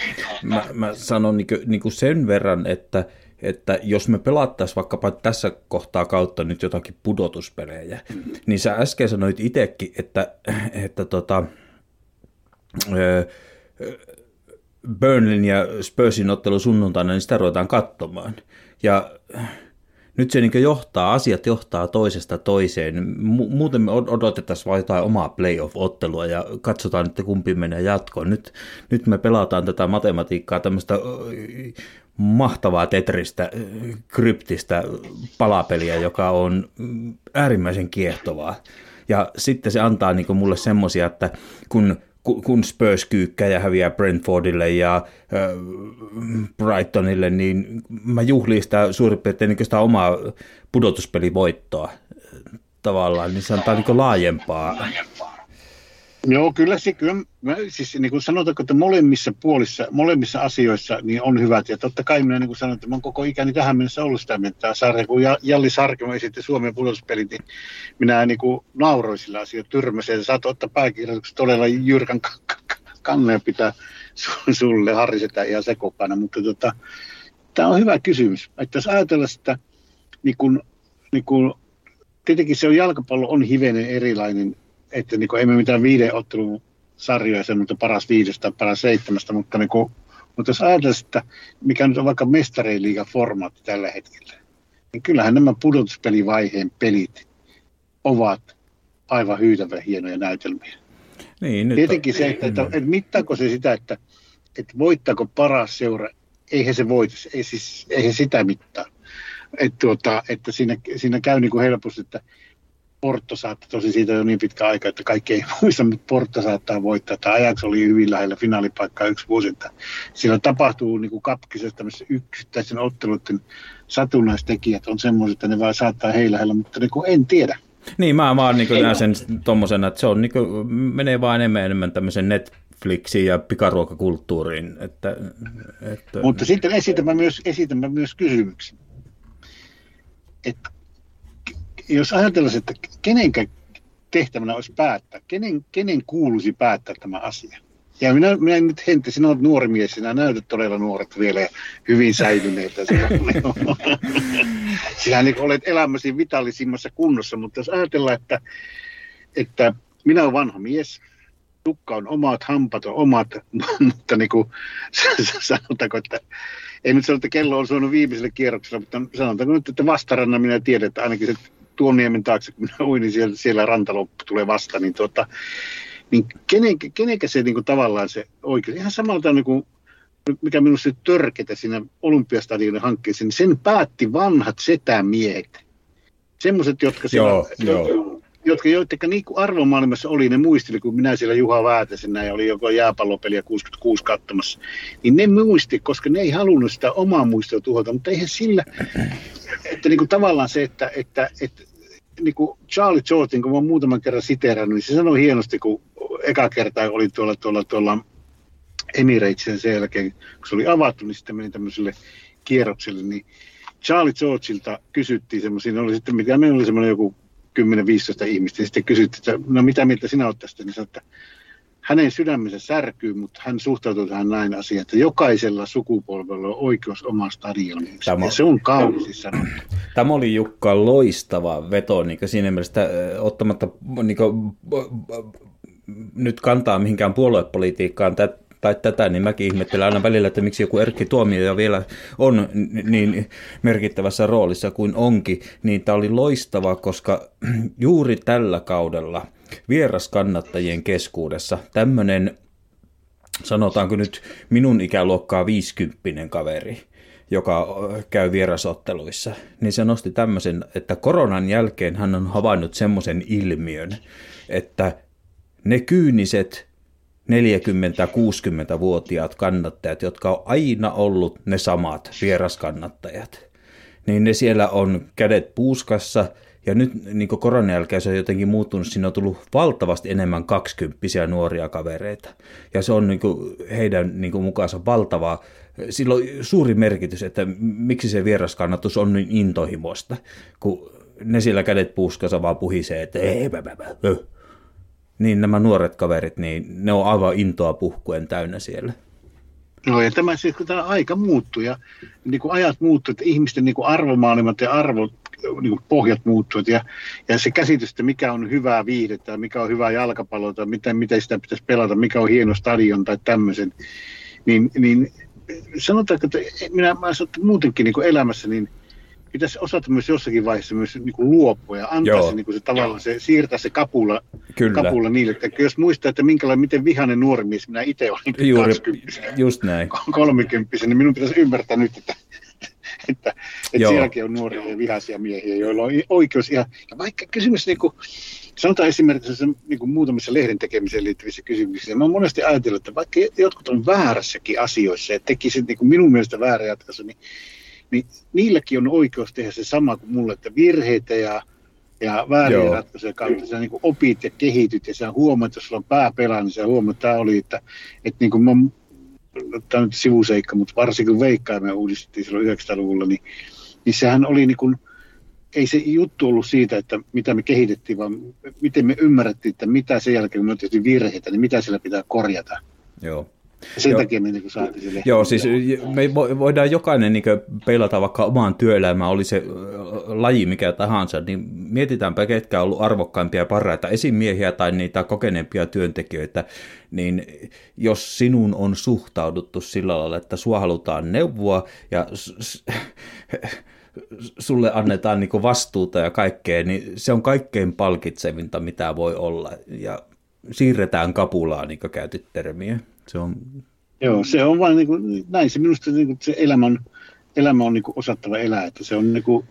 mä, mä sanon niin kuin, niin kuin sen verran, että että jos me pelattaisiin vaikkapa tässä kohtaa kautta nyt jotakin pudotuspelejä, niin sä äsken sanoit itsekin, että, että tota, Burnlin ja Spursin ottelu sunnuntaina, niin sitä ruvetaan katsomaan. Ja nyt se niin johtaa, asiat johtaa toisesta toiseen. Muuten me odotettaisiin vain jotain omaa playoff-ottelua ja katsotaan, että kumpi menee jatkoon. Nyt, nyt me pelataan tätä matematiikkaa, tämmöistä mahtavaa tetristä, kryptistä palapeliä, joka on äärimmäisen kiehtovaa. Ja sitten se antaa niin mulle semmoisia, että kun kun Spurs kyykkää ja häviää Brentfordille ja äh, Brightonille, niin mä juhlin sitä suurin piirtein niin sitä omaa pudotuspelivoittoa tavallaan, niin se antaa niin laajempaa Joo, kyllä se, kyllä, siis niin kuin sanotaanko, että molemmissa puolissa, molemmissa asioissa niin on hyvät. Ja totta kai minä niin kuin sanoin, että mä olen koko ikäni tähän mennessä ollut sitä mieltä, sarja, kun Jalli Sarkimo esitti Suomen pudotuspelit, niin minä niin kuin nauroin sillä asioilla, tyrmäsin, ja saat ottaa pääkirjoitukset todella jyrkän kanneen pitää sulle harrisetä ihan sekopana, mutta tota, tämä on hyvä kysymys. Että jos ajatellaan sitä, niin kun, niin kun, tietenkin se on jalkapallo on hivenen erilainen että niin kuin, emme mitään viiden ottelun sarjoja, mutta paras viidestä tai paras seitsemästä, mutta, niin kuin, mutta jos ajatellaan, että mikä nyt on vaikka mestariliigan formaatti tällä hetkellä, niin kyllähän nämä pudotuspelivaiheen pelit ovat aivan hyytävän hienoja näytelmiä. Niin, nyt Tietenkin on... se, että, että, että mittaako se sitä, että, että voittaako paras seura, eihän se voita, ei, siis, eihän sitä mittaa. Että, tuota, että siinä, siinä käy niin kuin helposti, että Porto saattaa, tosi siitä jo niin pitkä aika, että kaikki ei muista, mutta Porto saattaa voittaa. Tämä Ajax oli hyvin lähellä finaalipaikkaa yksi vuosi, että siellä tapahtuu niin kuin kapkisessa tämmöisessä yksittäisen otteluiden satunnaistekijät on semmoiset, että ne vaan saattaa heillä lähellä, mutta niin kuin en tiedä. Niin, mä vaan niin näen sen tuommoisena, että se on, niin kuin, menee vaan enemmän enemmän tämmöisen Netflixiin ja pikaruokakulttuuriin. Että, että... Mutta sitten esitämme myös, esitämme myös kysymyksen. Että jos ajatellaan, että kenen tehtävänä olisi päättää, kenen, kenen kuuluisi päättää tämä asia. Ja minä, minä nyt Hentti, sinä olet nuori mies, sinä näytät todella nuoret vielä hyvin säilyneitä. sinä niin olet elämäsi vitallisimmassa kunnossa, mutta jos ajatellaan, että, että minä olen vanha mies, tukka on omat, hampat on omat, mutta niin kuin, sanotaanko, että ei nyt sano, että kello on suonut viimeiselle kierrokselle, mutta sanotaanko nyt, että vastaranna minä tiedän, että ainakin se tuon niemen taakse, kun minä uin, niin siellä, siellä rantaloppu tulee vasta, niin, tuota, niin kenen, kenenkä se niin kuin, tavallaan se oikein, ihan samalta niin kuin, mikä minusta törketä siinä Olympiastadionin hankkeessa, niin sen päätti vanhat setämiehet. Semmoiset, jotka siellä, joo, joo. jotka jotka niin kuin arvomaailmassa oli, ne muisteli, kun minä siellä Juha Väätäsen näin, oli joko jääpallopeliä 66 katsomassa, niin ne muisti, koska ne ei halunnut sitä omaa muistoa tuhota, mutta eihän sillä, että niin kuin tavallaan se, että, että, että niin kuin Charlie George, kun mä muutaman kerran siteerannut, niin se sanoi hienosti, kun eka kerta oli tuolla, tuolla, tuolla Emiratesen sen jälkeen, kun se oli avattu, niin sitten meni tämmöiselle kierrokselle, niin Charlie Georgeilta kysyttiin semmoisia, oli sitten, mitä meillä oli semmoinen joku 10-15 ihmistä, ja sitten kysyttiin, että no mitä mieltä sinä olet tästä, niin sanoi, että hänen sydämensä särkyy, mutta hän suhtautuu tähän näin asiaan, että jokaisella sukupolvella on oikeus omaan stadioniinsa. Tämä, ja se on sanottu. Tämä oli Jukka loistava veto niin siinä mielessä, ottamatta niin kuin, nyt kantaa mihinkään puoluepolitiikkaan tai tätä, niin mäkin ihmettelen aina välillä, että miksi joku Erkki Tuomio vielä on niin merkittävässä roolissa kuin onkin, niin tämä oli loistava, koska juuri tällä kaudella – vieraskannattajien keskuudessa. Tämmöinen, sanotaanko nyt minun ikäluokkaa 50 kaveri, joka käy vierasotteluissa, niin se nosti tämmöisen, että koronan jälkeen hän on havainnut semmoisen ilmiön, että ne kyyniset 40-60-vuotiaat kannattajat, jotka on aina ollut ne samat vieraskannattajat, niin ne siellä on kädet puuskassa – ja nyt niin koronan jälkeen se on jotenkin muuttunut, siinä on tullut valtavasti enemmän kaksikymppisiä nuoria kavereita. Ja se on niin kuin heidän niin kuin mukaansa valtava, sillä on suuri merkitys, että miksi se vieraskannatus on niin intohimoista, kun ne sillä kädet puskassa vaan puhisee, että ei, bä, bä, bä, niin nämä nuoret kaverit, niin ne on aivan intoa puhkuen täynnä siellä. No ja tämä siis, kun tämä aika muuttuu ja niin kuin ajat muuttuu, että ihmisten niin kuin arvomaailmat ja arvot niin kuin pohjat muuttuvat ja, ja se käsitys, että mikä on hyvää viihdettä, mikä on hyvää jalkapalloa tai miten, miten sitä pitäisi pelata, mikä on hieno stadion tai tämmöisen, niin, niin sanotaanko, että minä, mä sanon, että muutenkin niin kuin elämässä, niin pitäisi osata myös jossakin vaiheessa myös niin kuin luopua ja antaa Joo. se, niin kuin se tavallaan se, siirtää se kapula, Kyllä. kapula niille. Että jos muistaa, että minkälainen, miten vihainen nuori mies minä itse olin Juuri, 20 just näin. 30 niin minun pitäisi ymmärtää nyt, että, että, että sielläkin on nuoria ja vihaisia miehiä, joilla on oikeus ihan, ja vaikka kysymys niin kuin, sanotaan esimerkiksi se, niin kuin muutamissa lehden tekemiseen liittyvissä kysymyksissä, mä oon monesti ajatellut, että vaikka jotkut on väärässäkin asioissa ja tekisivät niin kuin minun mielestä väärä ratkaisu, niin, niin niilläkin on oikeus tehdä se sama kuin mulle, että virheitä ja ja vääriä Joo. ratkaisuja kautta sä niin opit ja kehityt ja sä huomaat, jos sulla on pää pelaa, niin sä huomaat, että tämä oli, että, että niin kuin mä, tämä on nyt sivuseikka, mutta varsinkin kun veikkaimme uudistettiin silloin 90-luvulla, niin, niin sehän oli niin kuin, ei se juttu ollut siitä, että mitä me kehitettiin, vaan miten me ymmärrettiin, että mitä sen jälkeen, kun me tehty virheitä, niin mitä siellä pitää korjata. Joo. Sen Joo. takia me niin saatiin lehti. Joo, siis me vo- voidaan jokainen niin peilata vaikka omaan työelämään, oli se laji mikä tahansa, niin mietitäänpä ketkä on ollut arvokkaimpia ja parhaita esimiehiä tai niitä kokeneempia työntekijöitä, niin jos sinun on suhtauduttu sillä lailla, että sua halutaan neuvoa ja s- sulle annetaan niin vastuuta ja kaikkea, niin se on kaikkein palkitsevinta, mitä voi olla. Ja siirretään kapulaa, niin kuin käytit termiä. Se on Joo, se on vain niin kuin, näin se minusta niin kuin, se elämä on, elämä on niin kuin osattava elää, että se on niin kuin,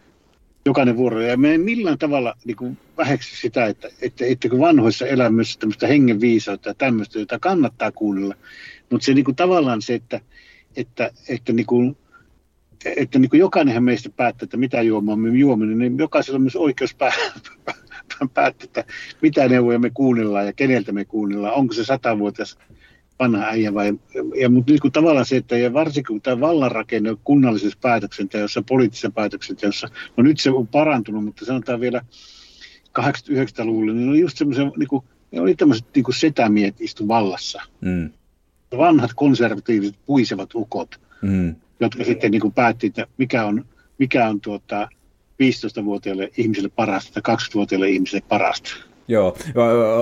jokainen vuoro. Ja me ei millään tavalla niin kuin, väheksy sitä, että, että, että kun vanhoissa elää myös tämmöistä hengenviisautta ja tämmöistä, jota kannattaa kuunnella. Mutta se niin kuin, tavallaan se, että, että, että, niin kuin, että niin kuin jokainenhan meistä päättää, että mitä juomaa me juomme, niin jokaisella on myös oikeus pää, päättää, että mitä neuvoja me kuunnellaan ja keneltä me kuunnellaan. Onko se satavuotias vanha äijä vai, ja mutta niin kuin tavallaan se, että ja varsinkin kun tämä vallanrakenne on kunnallisessa päätöksenteossa, poliittisessa päätöksenteossa, no nyt se on parantunut, mutta sanotaan vielä 80-90-luvulla, niin oli just semmoisia, niin kuin, ne oli tämmöiset niin kuin setämiet istu vallassa. mm, Vanhat konservatiiviset puisevat ukot, mm, jotka sitten niin kuin päätti, että mikä on, mikä on tuota 15-vuotiaille ihmisille parasta tai 20-vuotiaille ihmisille parasta. Joo,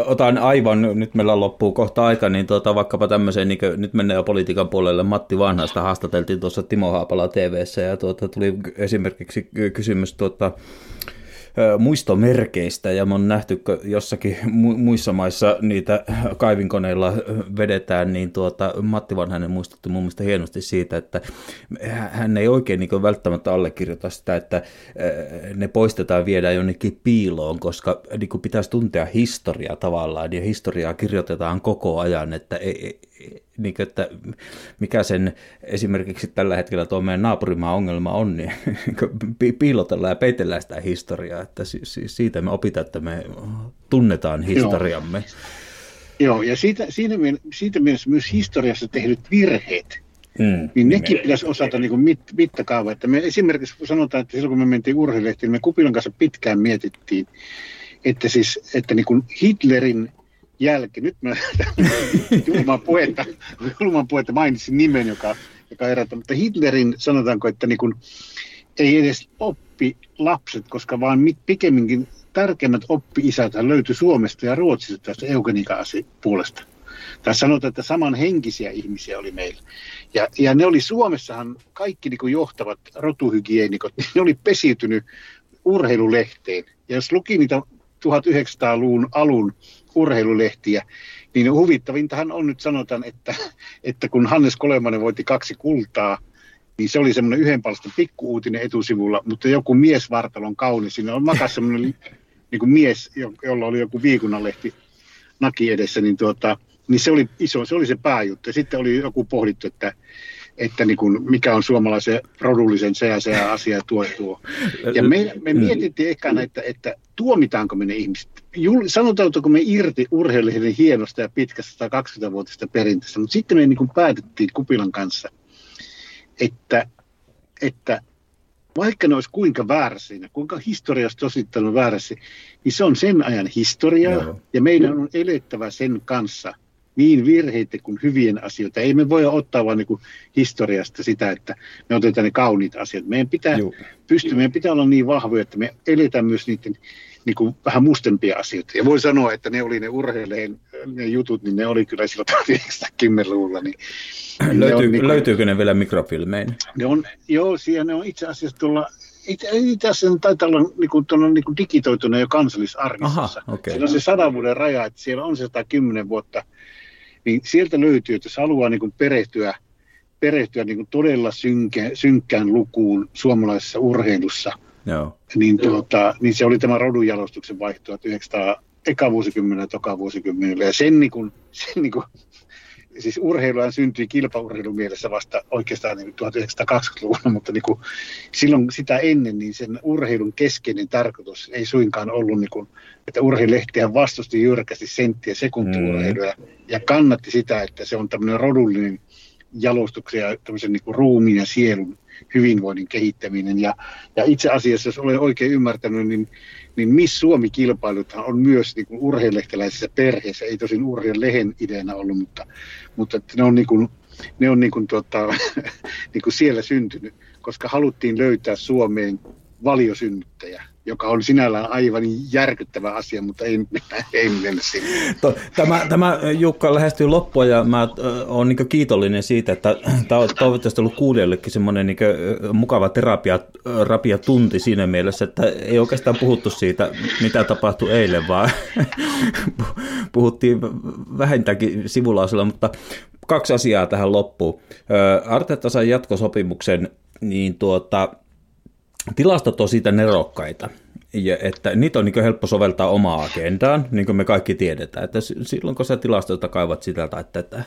otan aivan, nyt meillä loppuu kohta aika, niin tuota, vaikkapa tämmöiseen, niin nyt mennään jo politiikan puolelle, Matti Vanhasta haastateltiin tuossa Timo Haapala TVssä ja tuota, tuli esimerkiksi kysymys tuota, muistomerkeistä ja me on nähty, jossakin mu- muissa maissa niitä kaivinkoneilla vedetään, niin tuota, Matti Vanhanen muistutti mun mielestä hienosti siitä, että hän ei oikein niin välttämättä allekirjoita sitä, että ne poistetaan viedään jonnekin piiloon, koska niin pitäisi tuntea historiaa tavallaan ja historiaa kirjoitetaan koko ajan, että ei, ei- niin kuin, että mikä sen esimerkiksi tällä hetkellä tuo meidän naapurimaan ongelma on, niin pi- piilotellaan ja peitellään sitä historiaa, että si- si- siitä me opitaan, että me tunnetaan historiamme. Joo, ja siitä, siinä, siitä mielessä myös historiassa tehdyt virheet, Mm, niin nekin pitäisi osata niin mit, mittakaava. Että me esimerkiksi sanotaan, että silloin kun me mentiin urheilehtiin, me Kupilan kanssa pitkään mietittiin, että, siis, että niin kuin Hitlerin jälkeen, nyt mä julman puhetta, julman puhetta mainitsin nimen, joka, joka herättää, mutta Hitlerin sanotaanko, että niin kuin, ei edes oppi lapset, koska vaan pikemminkin tärkeimmät oppi-isät löytyi Suomesta ja Ruotsista tästä eugenikan puolesta. Tai sanotaan, että samanhenkisiä ihmisiä oli meillä. Ja, ja ne oli Suomessahan kaikki niin kuin johtavat rotuhygienikot, niin ne oli pesiytynyt urheilulehteen. Ja jos luki niitä 1900-luvun alun urheilulehtiä, niin huvittavintahan on nyt sanotaan, että, että kun Hannes Kolemanen voitti kaksi kultaa, niin se oli semmoinen yhden palstan pikkuuutinen etusivulla, mutta joku miesvartalon kauni, siinä on makas semmoinen niin kuin mies, jo- jolla oli joku viikunnanlehti naki edessä, niin, tuota, niin se oli iso, se oli se pääjuttu. Sitten oli joku pohdittu, että, että niin kuin, mikä on suomalaisen rodullisen se ja se asia tuo tuo. Ja me, me mietittiin ekana, että, että tuomitaanko me ne ihmiset. Jul, sanotaanko me irti urheilijoiden hienosta ja pitkästä 120-vuotisesta perinteestä, mutta sitten me niin kuin päätettiin Kupilan kanssa, että, että vaikka ne olisi kuinka väärässä siinä, kuinka historiasta osittain on väärässä, niin se on sen ajan historiaa Joo. ja meidän on elettävä sen kanssa niin virheitä kuin hyvien asioita. Ei me voi ottaa vaan niin historiasta sitä, että me otetaan ne kauniit asiat. Meidän pitää Juu. pystyä, meidän pitää olla niin vahvoja, että me eletään myös niiden niin kuin vähän mustempia asioita. Ja voi sanoa, että ne oli ne urheilijien ne jutut, niin ne oli kyllä silloin 1910-luvulla. Niin, niin ne on Löytyy, niin löytyykö ne vielä mikrofilmein? ne on, joo, siellä ne on itse asiassa tuolla itse asiassa taitaa olla niin kuin, niin kuin digitoituna jo kansallisarkistossa. Aha, okay. Siellä on se sadan vuoden raja, että siellä on se 110 vuotta. Niin sieltä löytyy, että jos haluaa niin kuin perehtyä, perehtyä niin kuin todella synkä, synkkään lukuun suomalaisessa urheilussa, Joo. Niin, tuota, niin se oli tämä rodunjalostuksen vaihto 1900 eka vuosikymmenellä, toka vuosikymmenellä. Ja sen, niin kuin, sen niin kuin, siis urheiluhan syntyi kilpaurheilun mielessä vasta oikeastaan niin 1920-luvulla, mutta niin kuin silloin sitä ennen niin sen urheilun keskeinen tarkoitus ei suinkaan ollut, niin kuin, että urheilehtiä vastusti jyrkästi senttiä sekuntiurheilua mm. ja kannatti sitä, että se on tämmöinen rodullinen jalostuksen ja tämmöisen niin kuin ruumiin ja sielun hyvinvoinnin kehittäminen. Ja, ja itse asiassa, jos olen oikein ymmärtänyt, niin, niin Miss Suomi-kilpailuthan on myös niin kuin urheilehtiläisessä perheessä, ei tosin urheilulehen ideana ollut, mutta, mutta ne on, niin kuin, ne on niin kuin, tuota, niin kuin siellä syntynyt, koska haluttiin löytää Suomeen valiosynnyttäjä joka on sinällään aivan järkyttävä asia, mutta ei, ei mennä sinne. Tämä, tämä Jukka lähestyy loppua ja mä olen niin kiitollinen siitä, että tämä on toivottavasti ollut kuulijoillekin semmoinen niin mukava terapia, rapia tunti siinä mielessä, että ei oikeastaan puhuttu siitä, mitä tapahtui eilen, vaan puhuttiin vähintäänkin sivulausella, mutta kaksi asiaa tähän loppuun. Arteta sai jatkosopimuksen, niin tuota, tilastot on siitä nerokkaita, ja että niitä on niin helppo soveltaa omaa agendaan, niin kuin me kaikki tiedetään, että silloin kun sä tilastoita kaivat sitä tai tätä,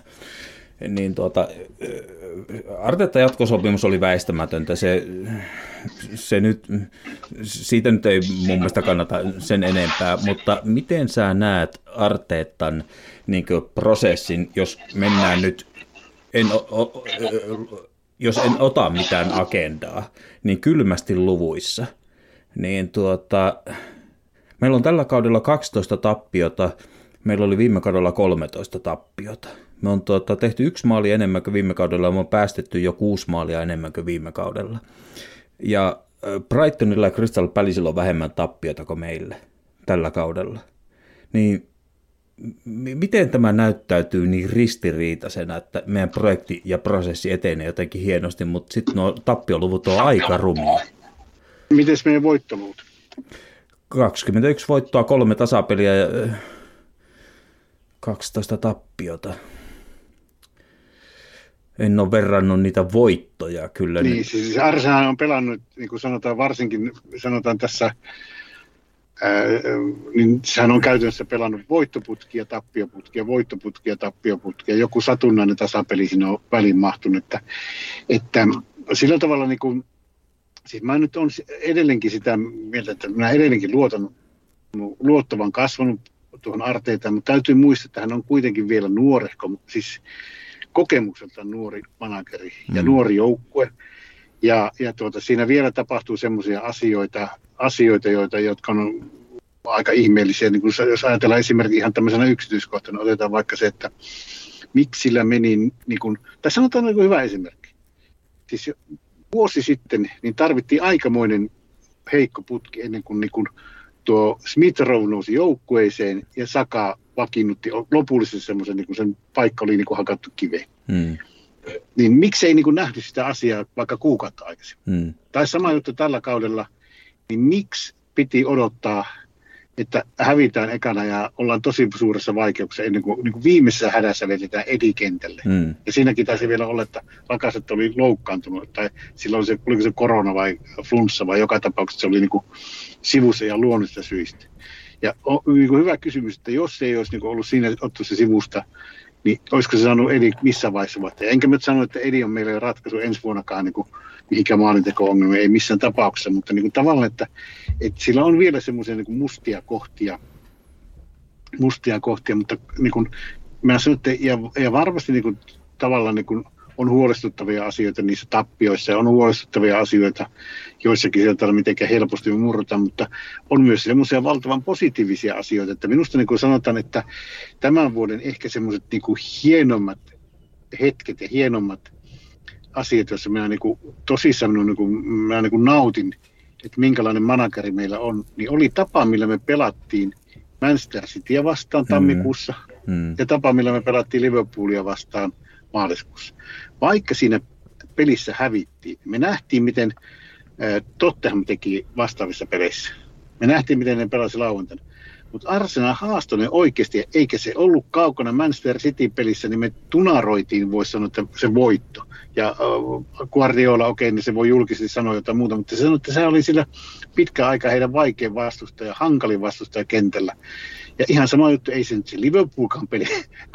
niin tuota, Artetta jatkosopimus oli väistämätöntä. Se, se nyt, siitä nyt ei mun mielestä kannata sen enempää, mutta miten sä näet Arteetan niin prosessin, jos mennään nyt, en, o, o, jos en ota mitään agendaa, niin kylmästi luvuissa, niin tuota, meillä on tällä kaudella 12 tappiota, meillä oli viime kaudella 13 tappiota. Me on tuota, tehty yksi maali enemmän kuin viime kaudella ja me on päästetty jo kuusi maalia enemmän kuin viime kaudella. Ja Brightonilla ja Crystal Palaceilla on vähemmän tappiota kuin meille tällä kaudella. Niin miten tämä näyttäytyy niin ristiriitaisena, että meidän projekti ja prosessi etenee jotenkin hienosti, mutta sitten nuo tappioluvut on aika rumia. Miten meidän voittoluvut? 21 voittoa, kolme tasapeliä ja 12 tappiota. En ole verrannut niitä voittoja kyllä. Niin, siis Arsenal on pelannut, niin kuin sanotaan varsinkin, sanotaan tässä niin sehän on käytännössä pelannut voittoputkia, tappioputkia, voittoputkia, tappioputkia. Joku satunnainen tasapeli siinä on väliin mahtunut. Että, että sillä tavalla niin kuin, siis mä nyt on edelleenkin sitä mieltä, että minä edelleenkin luotan, luottavan kasvanut tuohon arteita, mutta täytyy muistaa, että hän on kuitenkin vielä nuorehko, siis kokemukselta nuori manageri ja mm. nuori joukkue. Ja, ja tuota, siinä vielä tapahtuu semmoisia asioita, asioita joita, jotka on aika ihmeellisiä. Niin kun jos ajatellaan esimerkiksi ihan tämmöisenä yksityiskohtana, otetaan vaikka se, että miksi sillä meni, niin kun, tai sanotaan niin hyvä esimerkki. Siis vuosi sitten niin tarvittiin aikamoinen heikko putki ennen kuin, niin kun tuo Smith Rowe nousi joukkueeseen ja Saka vakiinnutti lopullisesti semmoisen, niin sen paikka oli niin kuin hakattu kiveen. Hmm niin miksei niin kuin nähty sitä asiaa vaikka kuukautta aikaisemmin. Mm. Tai sama juttu tällä kaudella, niin miksi piti odottaa, että hävitään ekana ja ollaan tosi suuressa vaikeuksessa ennen kuin, niin kuin viimeisessä hädässä vedetään edikentälle. Mm. Ja siinäkin taisi vielä olla, että Lakaset oli loukkaantunut, tai silloin se, oliko se korona vai flunssa, vai joka tapauksessa se oli niin kuin sivussa ja luonnollista syistä. Ja on niin kuin hyvä kysymys, että jos se ei olisi niin kuin ollut siinä ottu se sivusta, niin olisiko se sanonut Edi missä vaiheessa vuotta. Enkä mä sano, että Edi on meille ratkaisu ensi vuonnakaan niin mihinkä maalinteko-ongelma, ei missään tapauksessa, mutta niin kuin tavallaan, että, että sillä on vielä semmoisia niin mustia kohtia, mustia kohtia, mutta niin kuin, mä sanon, että ja, ja varmasti niin kuin, tavallaan niin kuin, on huolestuttavia asioita niissä tappioissa ja on huolestuttavia asioita joissakin sieltä miten helposti murrutaan, mutta on myös semmoisia valtavan positiivisia asioita, että minusta niin kuin sanotaan, että tämän vuoden ehkä semmoiset niin hienommat hetket ja hienommat asiat, joissa minä niin kuin, tosissaan niin kuin, minä niin kuin nautin, että minkälainen manageri meillä on, niin oli tapa, millä me pelattiin Manchester Cityä vastaan mm. tammikuussa mm. Mm. ja tapa, millä me pelattiin Liverpoolia vastaan maaliskuussa vaikka siinä pelissä hävittiin, me nähtiin, miten Tottenham teki vastaavissa peleissä. Me nähtiin, miten ne pelasi lauantaina. Mutta Arsenal haastoi ne oikeasti, eikä se ollut kaukana Manchester City-pelissä, niin me tunaroitiin, voisi sanoa, että se voitto. Ja Guardiola, okei, okay, niin se voi julkisesti sanoa jotain muuta, mutta se sanoi, että se oli sillä pitkä aika heidän vaikein vastustaja, hankalin vastustaja kentällä. Ja ihan sama juttu, ei se nyt se Liverpoolkaan peli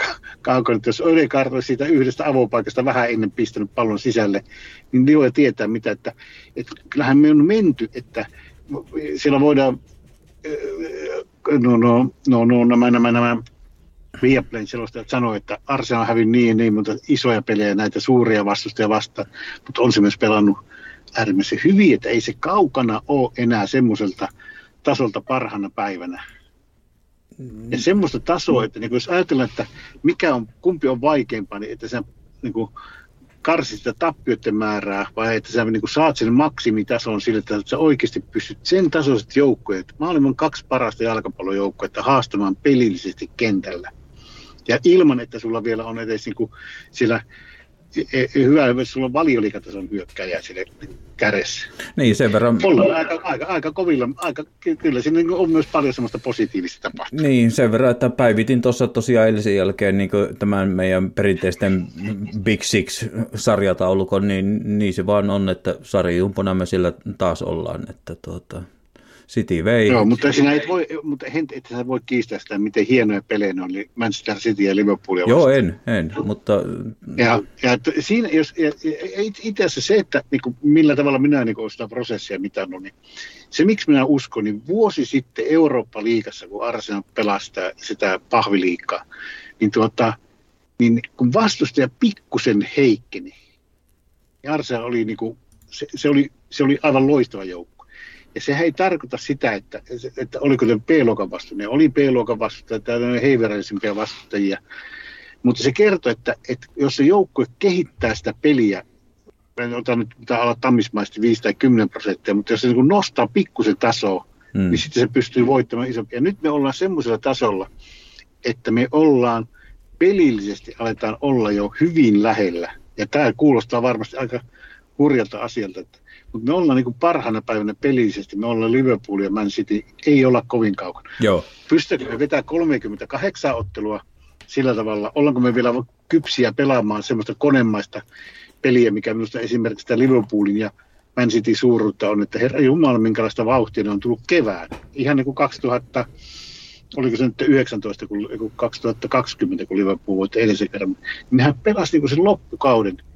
kaukana, että jos Ödegaard olisi siitä yhdestä avopaikasta vähän ennen pistänyt pallon sisälle, niin Leo tietää mitä, että, että kyllähän me on menty, että siellä voidaan no, no, no, no nämä, nämä, nämä Viaplayn selostajat sanoi, että Arsenal on hävinnyt niin, niin mutta isoja pelejä näitä suuria vastustajia vastaan, mutta on se myös pelannut äärimmäisen hyvin, että ei se kaukana ole enää semmoiselta tasolta parhana päivänä. Ja semmoista tasoa, että niin jos ajatellaan, että mikä on, kumpi on vaikeampaa, niin että sä niin kuin, karsit sitä tappioiden määrää, vai että sä niin kuin saat sen maksimitason sille, että sä oikeasti pystyt sen tasoiset joukkueet, maailman kaksi parasta jalkapallojoukkuetta haastamaan pelillisesti kentällä. Ja ilman, että sulla vielä on edes niin kuin siellä hyvä, jos sulla on valioliikatason hyökkäjä sille kädessä. Niin, sen verran... Ollaan aika, aika, aika kovilla, aika, kyllä siinä niin on myös paljon semmoista positiivista tapahtumaa. Niin, sen verran, että päivitin tuossa tosiaan eilisen jälkeen niin tämän meidän perinteisten Big Six-sarjataulukon, niin, niin se vaan on, että sarjajumpona me sillä taas ollaan, että tuota, City vei. Joo, mutta sinä et voi, mutta et sä voi kiistää sitä, miten hienoja pelejä ne oli Manchester City ja Liverpool. Joo, en, en, mutta... Ja, ja siinä, jos, ja, itse asiassa se, että niin kuin, millä tavalla minä niin kuin, sitä prosessia mitannut, niin se miksi minä uskon, niin vuosi sitten Eurooppa-liigassa, kun Arsenal pelastaa sitä pahviliikkaa, niin, tuota, niin kun vastustaja pikkusen heikkeni, niin Arsenal oli, niin kuin, se, se, oli, se oli aivan loistava joukko ja sehän ei tarkoita sitä, että, että oliko se B-luokan vastustajia. Oli B-luokan vastustajia, tai heiveräisimpiä vastustajia. Mutta se kertoo, että, että jos se joukkue kehittää sitä peliä, en ota nyt olla tammismaisesti 5 tai 10 prosenttia, mutta jos se niin nostaa pikkusen tasoa, hmm. niin sitten se pystyy voittamaan isompia. Ja nyt me ollaan semmoisella tasolla, että me ollaan pelillisesti aletaan olla jo hyvin lähellä. Ja tämä kuulostaa varmasti aika hurjalta asialta, että mutta me ollaan niin parhaana päivänä pelillisesti, me ollaan Liverpool ja Man City, ei olla kovin kaukana. Joo. Pystyykö me vetää 38 ottelua sillä tavalla, ollaanko me vielä kypsiä pelaamaan semmoista konemaista peliä, mikä minusta esimerkiksi sitä Liverpoolin ja Man City suuruutta on, että herra Jumala, minkälaista vauhtia ne on tullut kevään. Ihan niin kuin 2000, oliko se nyt 19, kun 2020, kun Liverpool voitti edellisen kerran. Nehän pelasi niin sen loppukauden –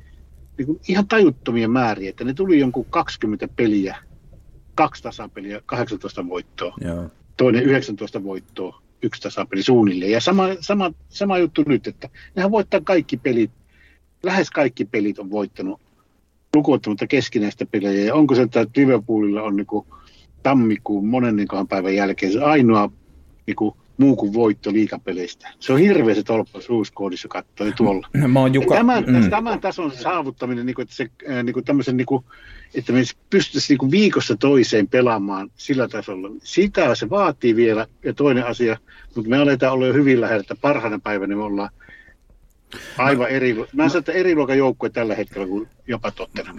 niin kuin ihan tajuttomia määriä, että ne tuli jonkun 20 peliä, kaksi tasapeliä, 18 voittoa, Joo. toinen 19 voittoa, yksi tasapeli suunnilleen. Ja sama, sama, sama juttu nyt, että nehän voittaa kaikki pelit, lähes kaikki pelit on voittanut lukuottamatta keskinäistä pelejä. Ja onko se, että Liverpoolilla on niin kuin tammikuun monennenkohan päivän jälkeen se ainoa niin kuin muu kuin voitto liikapeleistä. Se on hirveä se tolppa ruuskoodissa katsoi tuolla. Mä oon Juka... tämän, mm. tämän tason saavuttaminen, niin kuin, että, se, niin kuin tämmöisen, niin kuin, että me pystyisi niin viikossa toiseen pelaamaan sillä tasolla. Sitä se vaatii vielä. Ja toinen asia, mutta me aletaan olla jo hyvin lähellä, että parhaana päivänä me ollaan Aivan eri, mä sanon, että eri luokan joukkue tällä hetkellä kuin jopa Tottenham.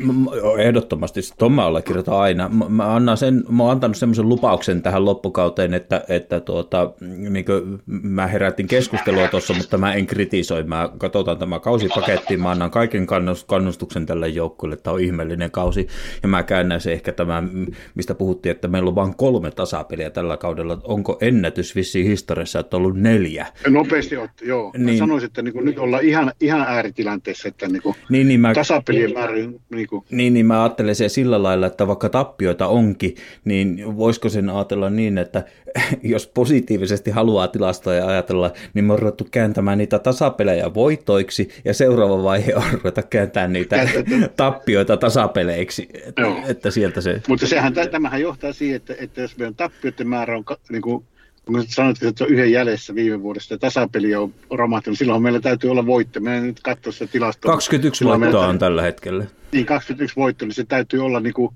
Ehdottomasti, Tomma allekirjoitan aina. Mä, annan sen, mä oon antanut semmoisen lupauksen tähän loppukauteen, että, että tuota, niin mä herätin keskustelua tuossa, mutta mä en kritisoi. Mä katsotaan tämä kausipaketti, mä annan kaiken kannustuksen tälle joukkueelle, että on ihmeellinen kausi. Ja mä käännän se ehkä tämä, mistä puhuttiin, että meillä on vain kolme tasapeliä tällä kaudella. Onko ennätys vissiin historiassa, että on ollut neljä? Nopeasti otti, joo. Niin. Mä sanoisin, että niin nyt ollaan ihan, ihan ääritilanteessa, että niin kuin niin, niin mä, tasapelien määrä... Niin, kuin. niin, niin mä ajattelen se sillä lailla, että vaikka tappioita onkin, niin voisiko sen ajatella niin, että jos positiivisesti haluaa tilastoja ja ajatella, niin me on ruvettu kääntämään niitä tasapelejä voittoiksi, ja seuraava vaihe on ruveta kääntää niitä tappioita tasapeleiksi, että, että sieltä se... Mutta sehän, tämähän johtaa siihen, että, että jos meidän tappioiden määrä on niin kuin kun sanoit, että se on yhden jäljessä viime vuodesta ja tasapeli on romahtanut, silloin meillä täytyy olla voitto. Meidän nyt katsoa sitä tilastoa. 21 voittoa on tällä hetkellä. Niin, 21 voittoa, niin se täytyy olla niin kuin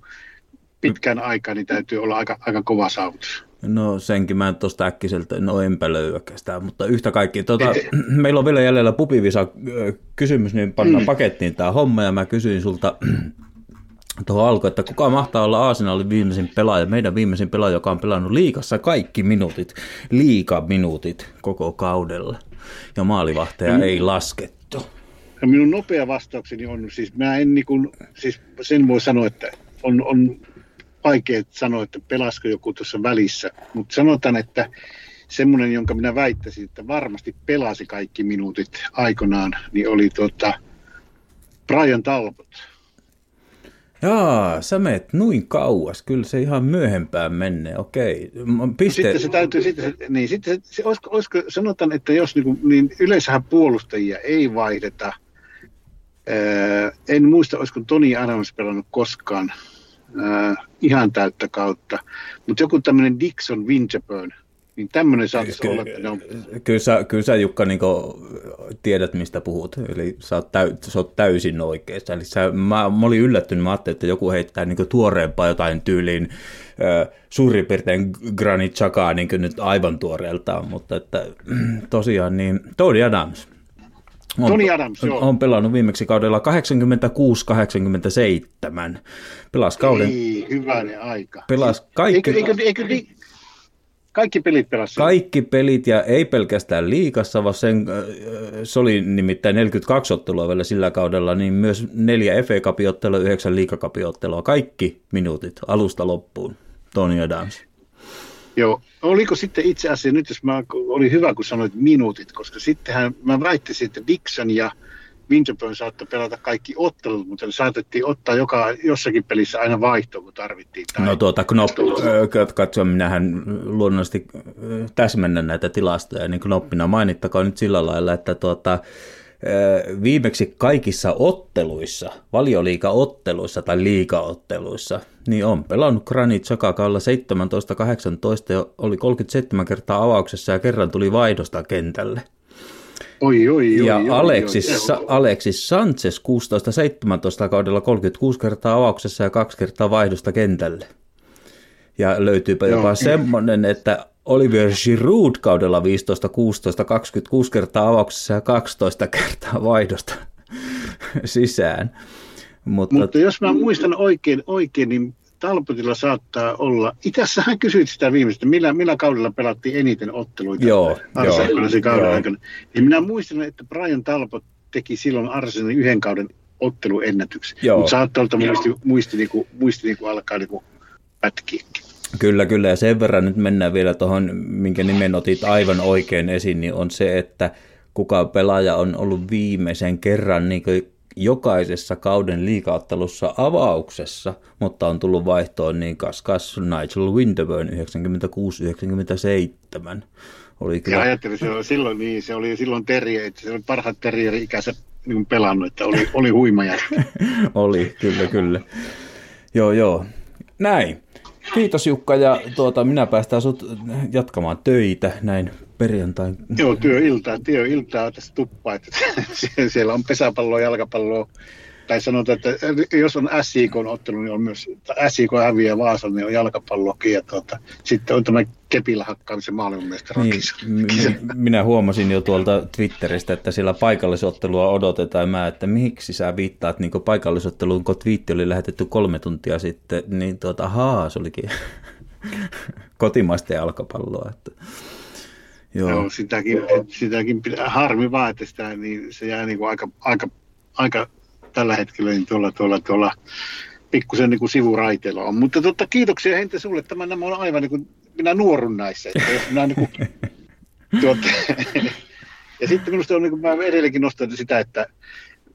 pitkän aikaa, niin täytyy olla aika, aika kova saavutus. No senkin mä tuosta äkkiseltä, no enpä löyäkään, mutta yhtä kaikki. Tota, meillä on vielä jäljellä pupivisa kysymys, niin pannaan mm. pakettiin tämä homma ja mä kysyin sulta tuohon alkoi, että kuka mahtaa olla Arsenalin viimeisin pelaaja, meidän viimeisin pelaaja, joka on pelannut liikassa kaikki minuutit, liikaminuutit koko kaudella. Ja maalivahteja mm. ei laskettu. Ja minun nopea vastaukseni on, siis mä en niin kuin, siis sen voi sanoa, että on, on vaikea sanoa, että pelasko joku tuossa välissä, mutta sanotaan, että semmoinen, jonka minä väittäisin, että varmasti pelasi kaikki minuutit aikanaan, niin oli tuota Brian Talbot. Jaa, sä menet noin kauas. Kyllä se ihan myöhempään menee, okei. Piste... Sitten se täytyy, sitten se, niin, sitten se, se olisiko, olisiko, sanotaan, että jos niin, niin yleensähän puolustajia ei vaihdeta. Ää, en muista, olisiko Toni Adams pelannut koskaan ää, ihan täyttä kautta, mutta joku tämmöinen Dixon Winterburn, niin tämmöinen saattaisi Ky- olla, että on... Kyllä sä, kyllä sä Jukka niin tiedät, mistä puhut, eli sä oot, täy, sä oot täysin oikeassa. Eli sä, mä, mä olin yllättynyt, mä ajattelin, että joku heittää niin tuoreempaa jotain tyyliin äh, suurin piirtein Granit Chakaa niin nyt aivan tuoreeltaan, mutta että, tosiaan niin Tony Adams. On, Tony Adams, joo. On pelannut viimeksi kaudella 86-87. Pelas kauden... Ei, hyvänen aika. Pelas kaikki... Eikö, eikö, eikö, eikö, kaikki pelit pelasi. Kaikki pelit ja ei pelkästään liikassa, vaan sen, äh, se oli nimittäin 42 ottelua vielä sillä kaudella, niin myös neljä FA Cup-ottelua, yhdeksän liikakapiottelua, kaikki minuutit alusta loppuun, Tony Adams. Joo, oliko sitten itse asiassa, nyt jos mä, oli hyvä kun sanoit minuutit, koska sittenhän mä väittäisin, että Dixon ja Winterburn saattoi pelata kaikki ottelut, mutta saatettiin ottaa joka, jossakin pelissä aina vaihtoa, kun tarvittiin. Tai no tuota, Knopp, katso, minähän luonnollisesti täsmennän näitä tilastoja, niin Knoppina mainittakoon nyt sillä lailla, että tuota, viimeksi kaikissa otteluissa, valioliikaotteluissa tai liikaotteluissa, niin on pelannut Granit Sakakalla 17-18 ja oli 37 kertaa avauksessa ja kerran tuli vaihdosta kentälle. Oi, oi, oi, ja oi, Alexis, oi, oi. Alexis Sanchez 16-17 kaudella 36 kertaa avauksessa ja kaksi kertaa vaihdosta kentälle. Ja löytyypä jopa semmoinen, että Oliver Giroud kaudella 15, 16, 26 kertaa avauksessa ja 12 kertaa vaihdosta sisään. Mutta, Mutta jos mä muistan oikein, oikein niin Talpotilla saattaa olla, itse hän kysyit sitä viimeistä, millä, millä kaudella pelattiin eniten otteluita joo, Arsenalin kauden joo. aikana. Ja minä muistan, että Brian Talbot teki silloin Arsenalin yhden kauden otteluennätyksen. Mutta saattaa olla, muisti, muisti, niinku, muisti niinku alkaa niinku pätkiäkin. Kyllä, kyllä. Ja sen verran nyt mennään vielä tuohon, minkä nimen otit aivan oikein esiin, niin on se, että kuka pelaaja on ollut viimeisen kerran niin jokaisessa kauden liikaottelussa avauksessa, mutta on tullut vaihtoon niin kaskas Nigel Winterburn 96-97. Oli kyllä... Ja ajattelin, se oli silloin, niin, se oli silloin terrier, että se oli parhaat terrieri-ikänsä niin pelannut, että oli, oli huima oli, kyllä, kyllä. Joo, joo. Näin. Kiitos Jukka ja tuota, minä päästään sut jatkamaan töitä näin perjantain. Joo, työiltaa, työiltaa tässä tuppaa. Että siellä on pesäpalloa, jalkapalloa, tai sanotaan, että jos on SIK on ottelu, niin on myös, SIK häviää Vaasa, niin on jalkapallokin, ja tuota, sitten on tämä kepillä hakkaamisen maailmanmestarakisa. Niin, minä huomasin jo tuolta Twitteristä, että siellä paikallisottelua odotetaan, mä, että miksi sä viittaat niin paikallisotteluun, kun twiitti oli lähetetty kolme tuntia sitten, niin tuota, haa, se olikin kotimaista jalkapalloa. Että. Joo. Joo, sitäkin, sitäkin pitää, harmi vaan, että sitä, niin se jää niin kuin aika, aika, aika tällä hetkellä niin tuolla, tuolla, tuolla pikkusen niin kuin sivuraiteilla on. Mutta totta, kiitoksia Hente sulle. Tämä nämä on aivan niin kuin, minä nuorun näissä. Että jos minä niin kuin, tuota, ja sitten minusta on, niin kuin, mä edelleenkin nostan sitä, että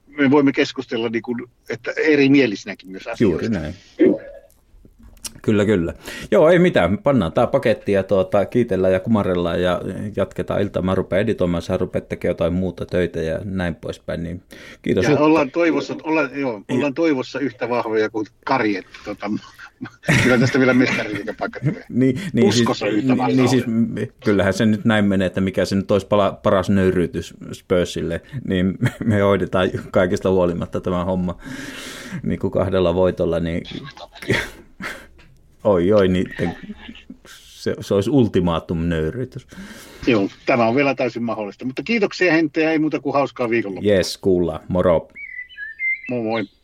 me voimme keskustella niin kuin, että eri mielisinäkin myös asioista. Juuri näin. Kyllä, kyllä. Joo, ei mitään. Pannaan tämä paketti ja tuota, kiitellään ja kumarellaan ja jatketaan iltaa. Mä rupean editoimaan, sä rupeat tekemään jotain muuta töitä ja näin poispäin. Niin kiitos. Ja ollaan toivossa, ollaan, joo, ollaan toivossa yhtä vahvoja kuin Kari, tota, kyllä tästä vielä mestariliikapaikka tulee. niin, niin, siis, niin siis, kyllähän se nyt näin menee, että mikä se nyt olisi pala, paras nöyryytys Spursille, niin me hoidetaan kaikista huolimatta tämä homma niin kuin kahdella voitolla, niin Oi, oi, niiden, se, se olisi ultimaatum nöyrytys. Joo, tämä on vielä täysin mahdollista. Mutta kiitoksia Hente ja ei muuta kuin hauskaa viikonloppua. Yes, kuulla. Moro. Moi moi.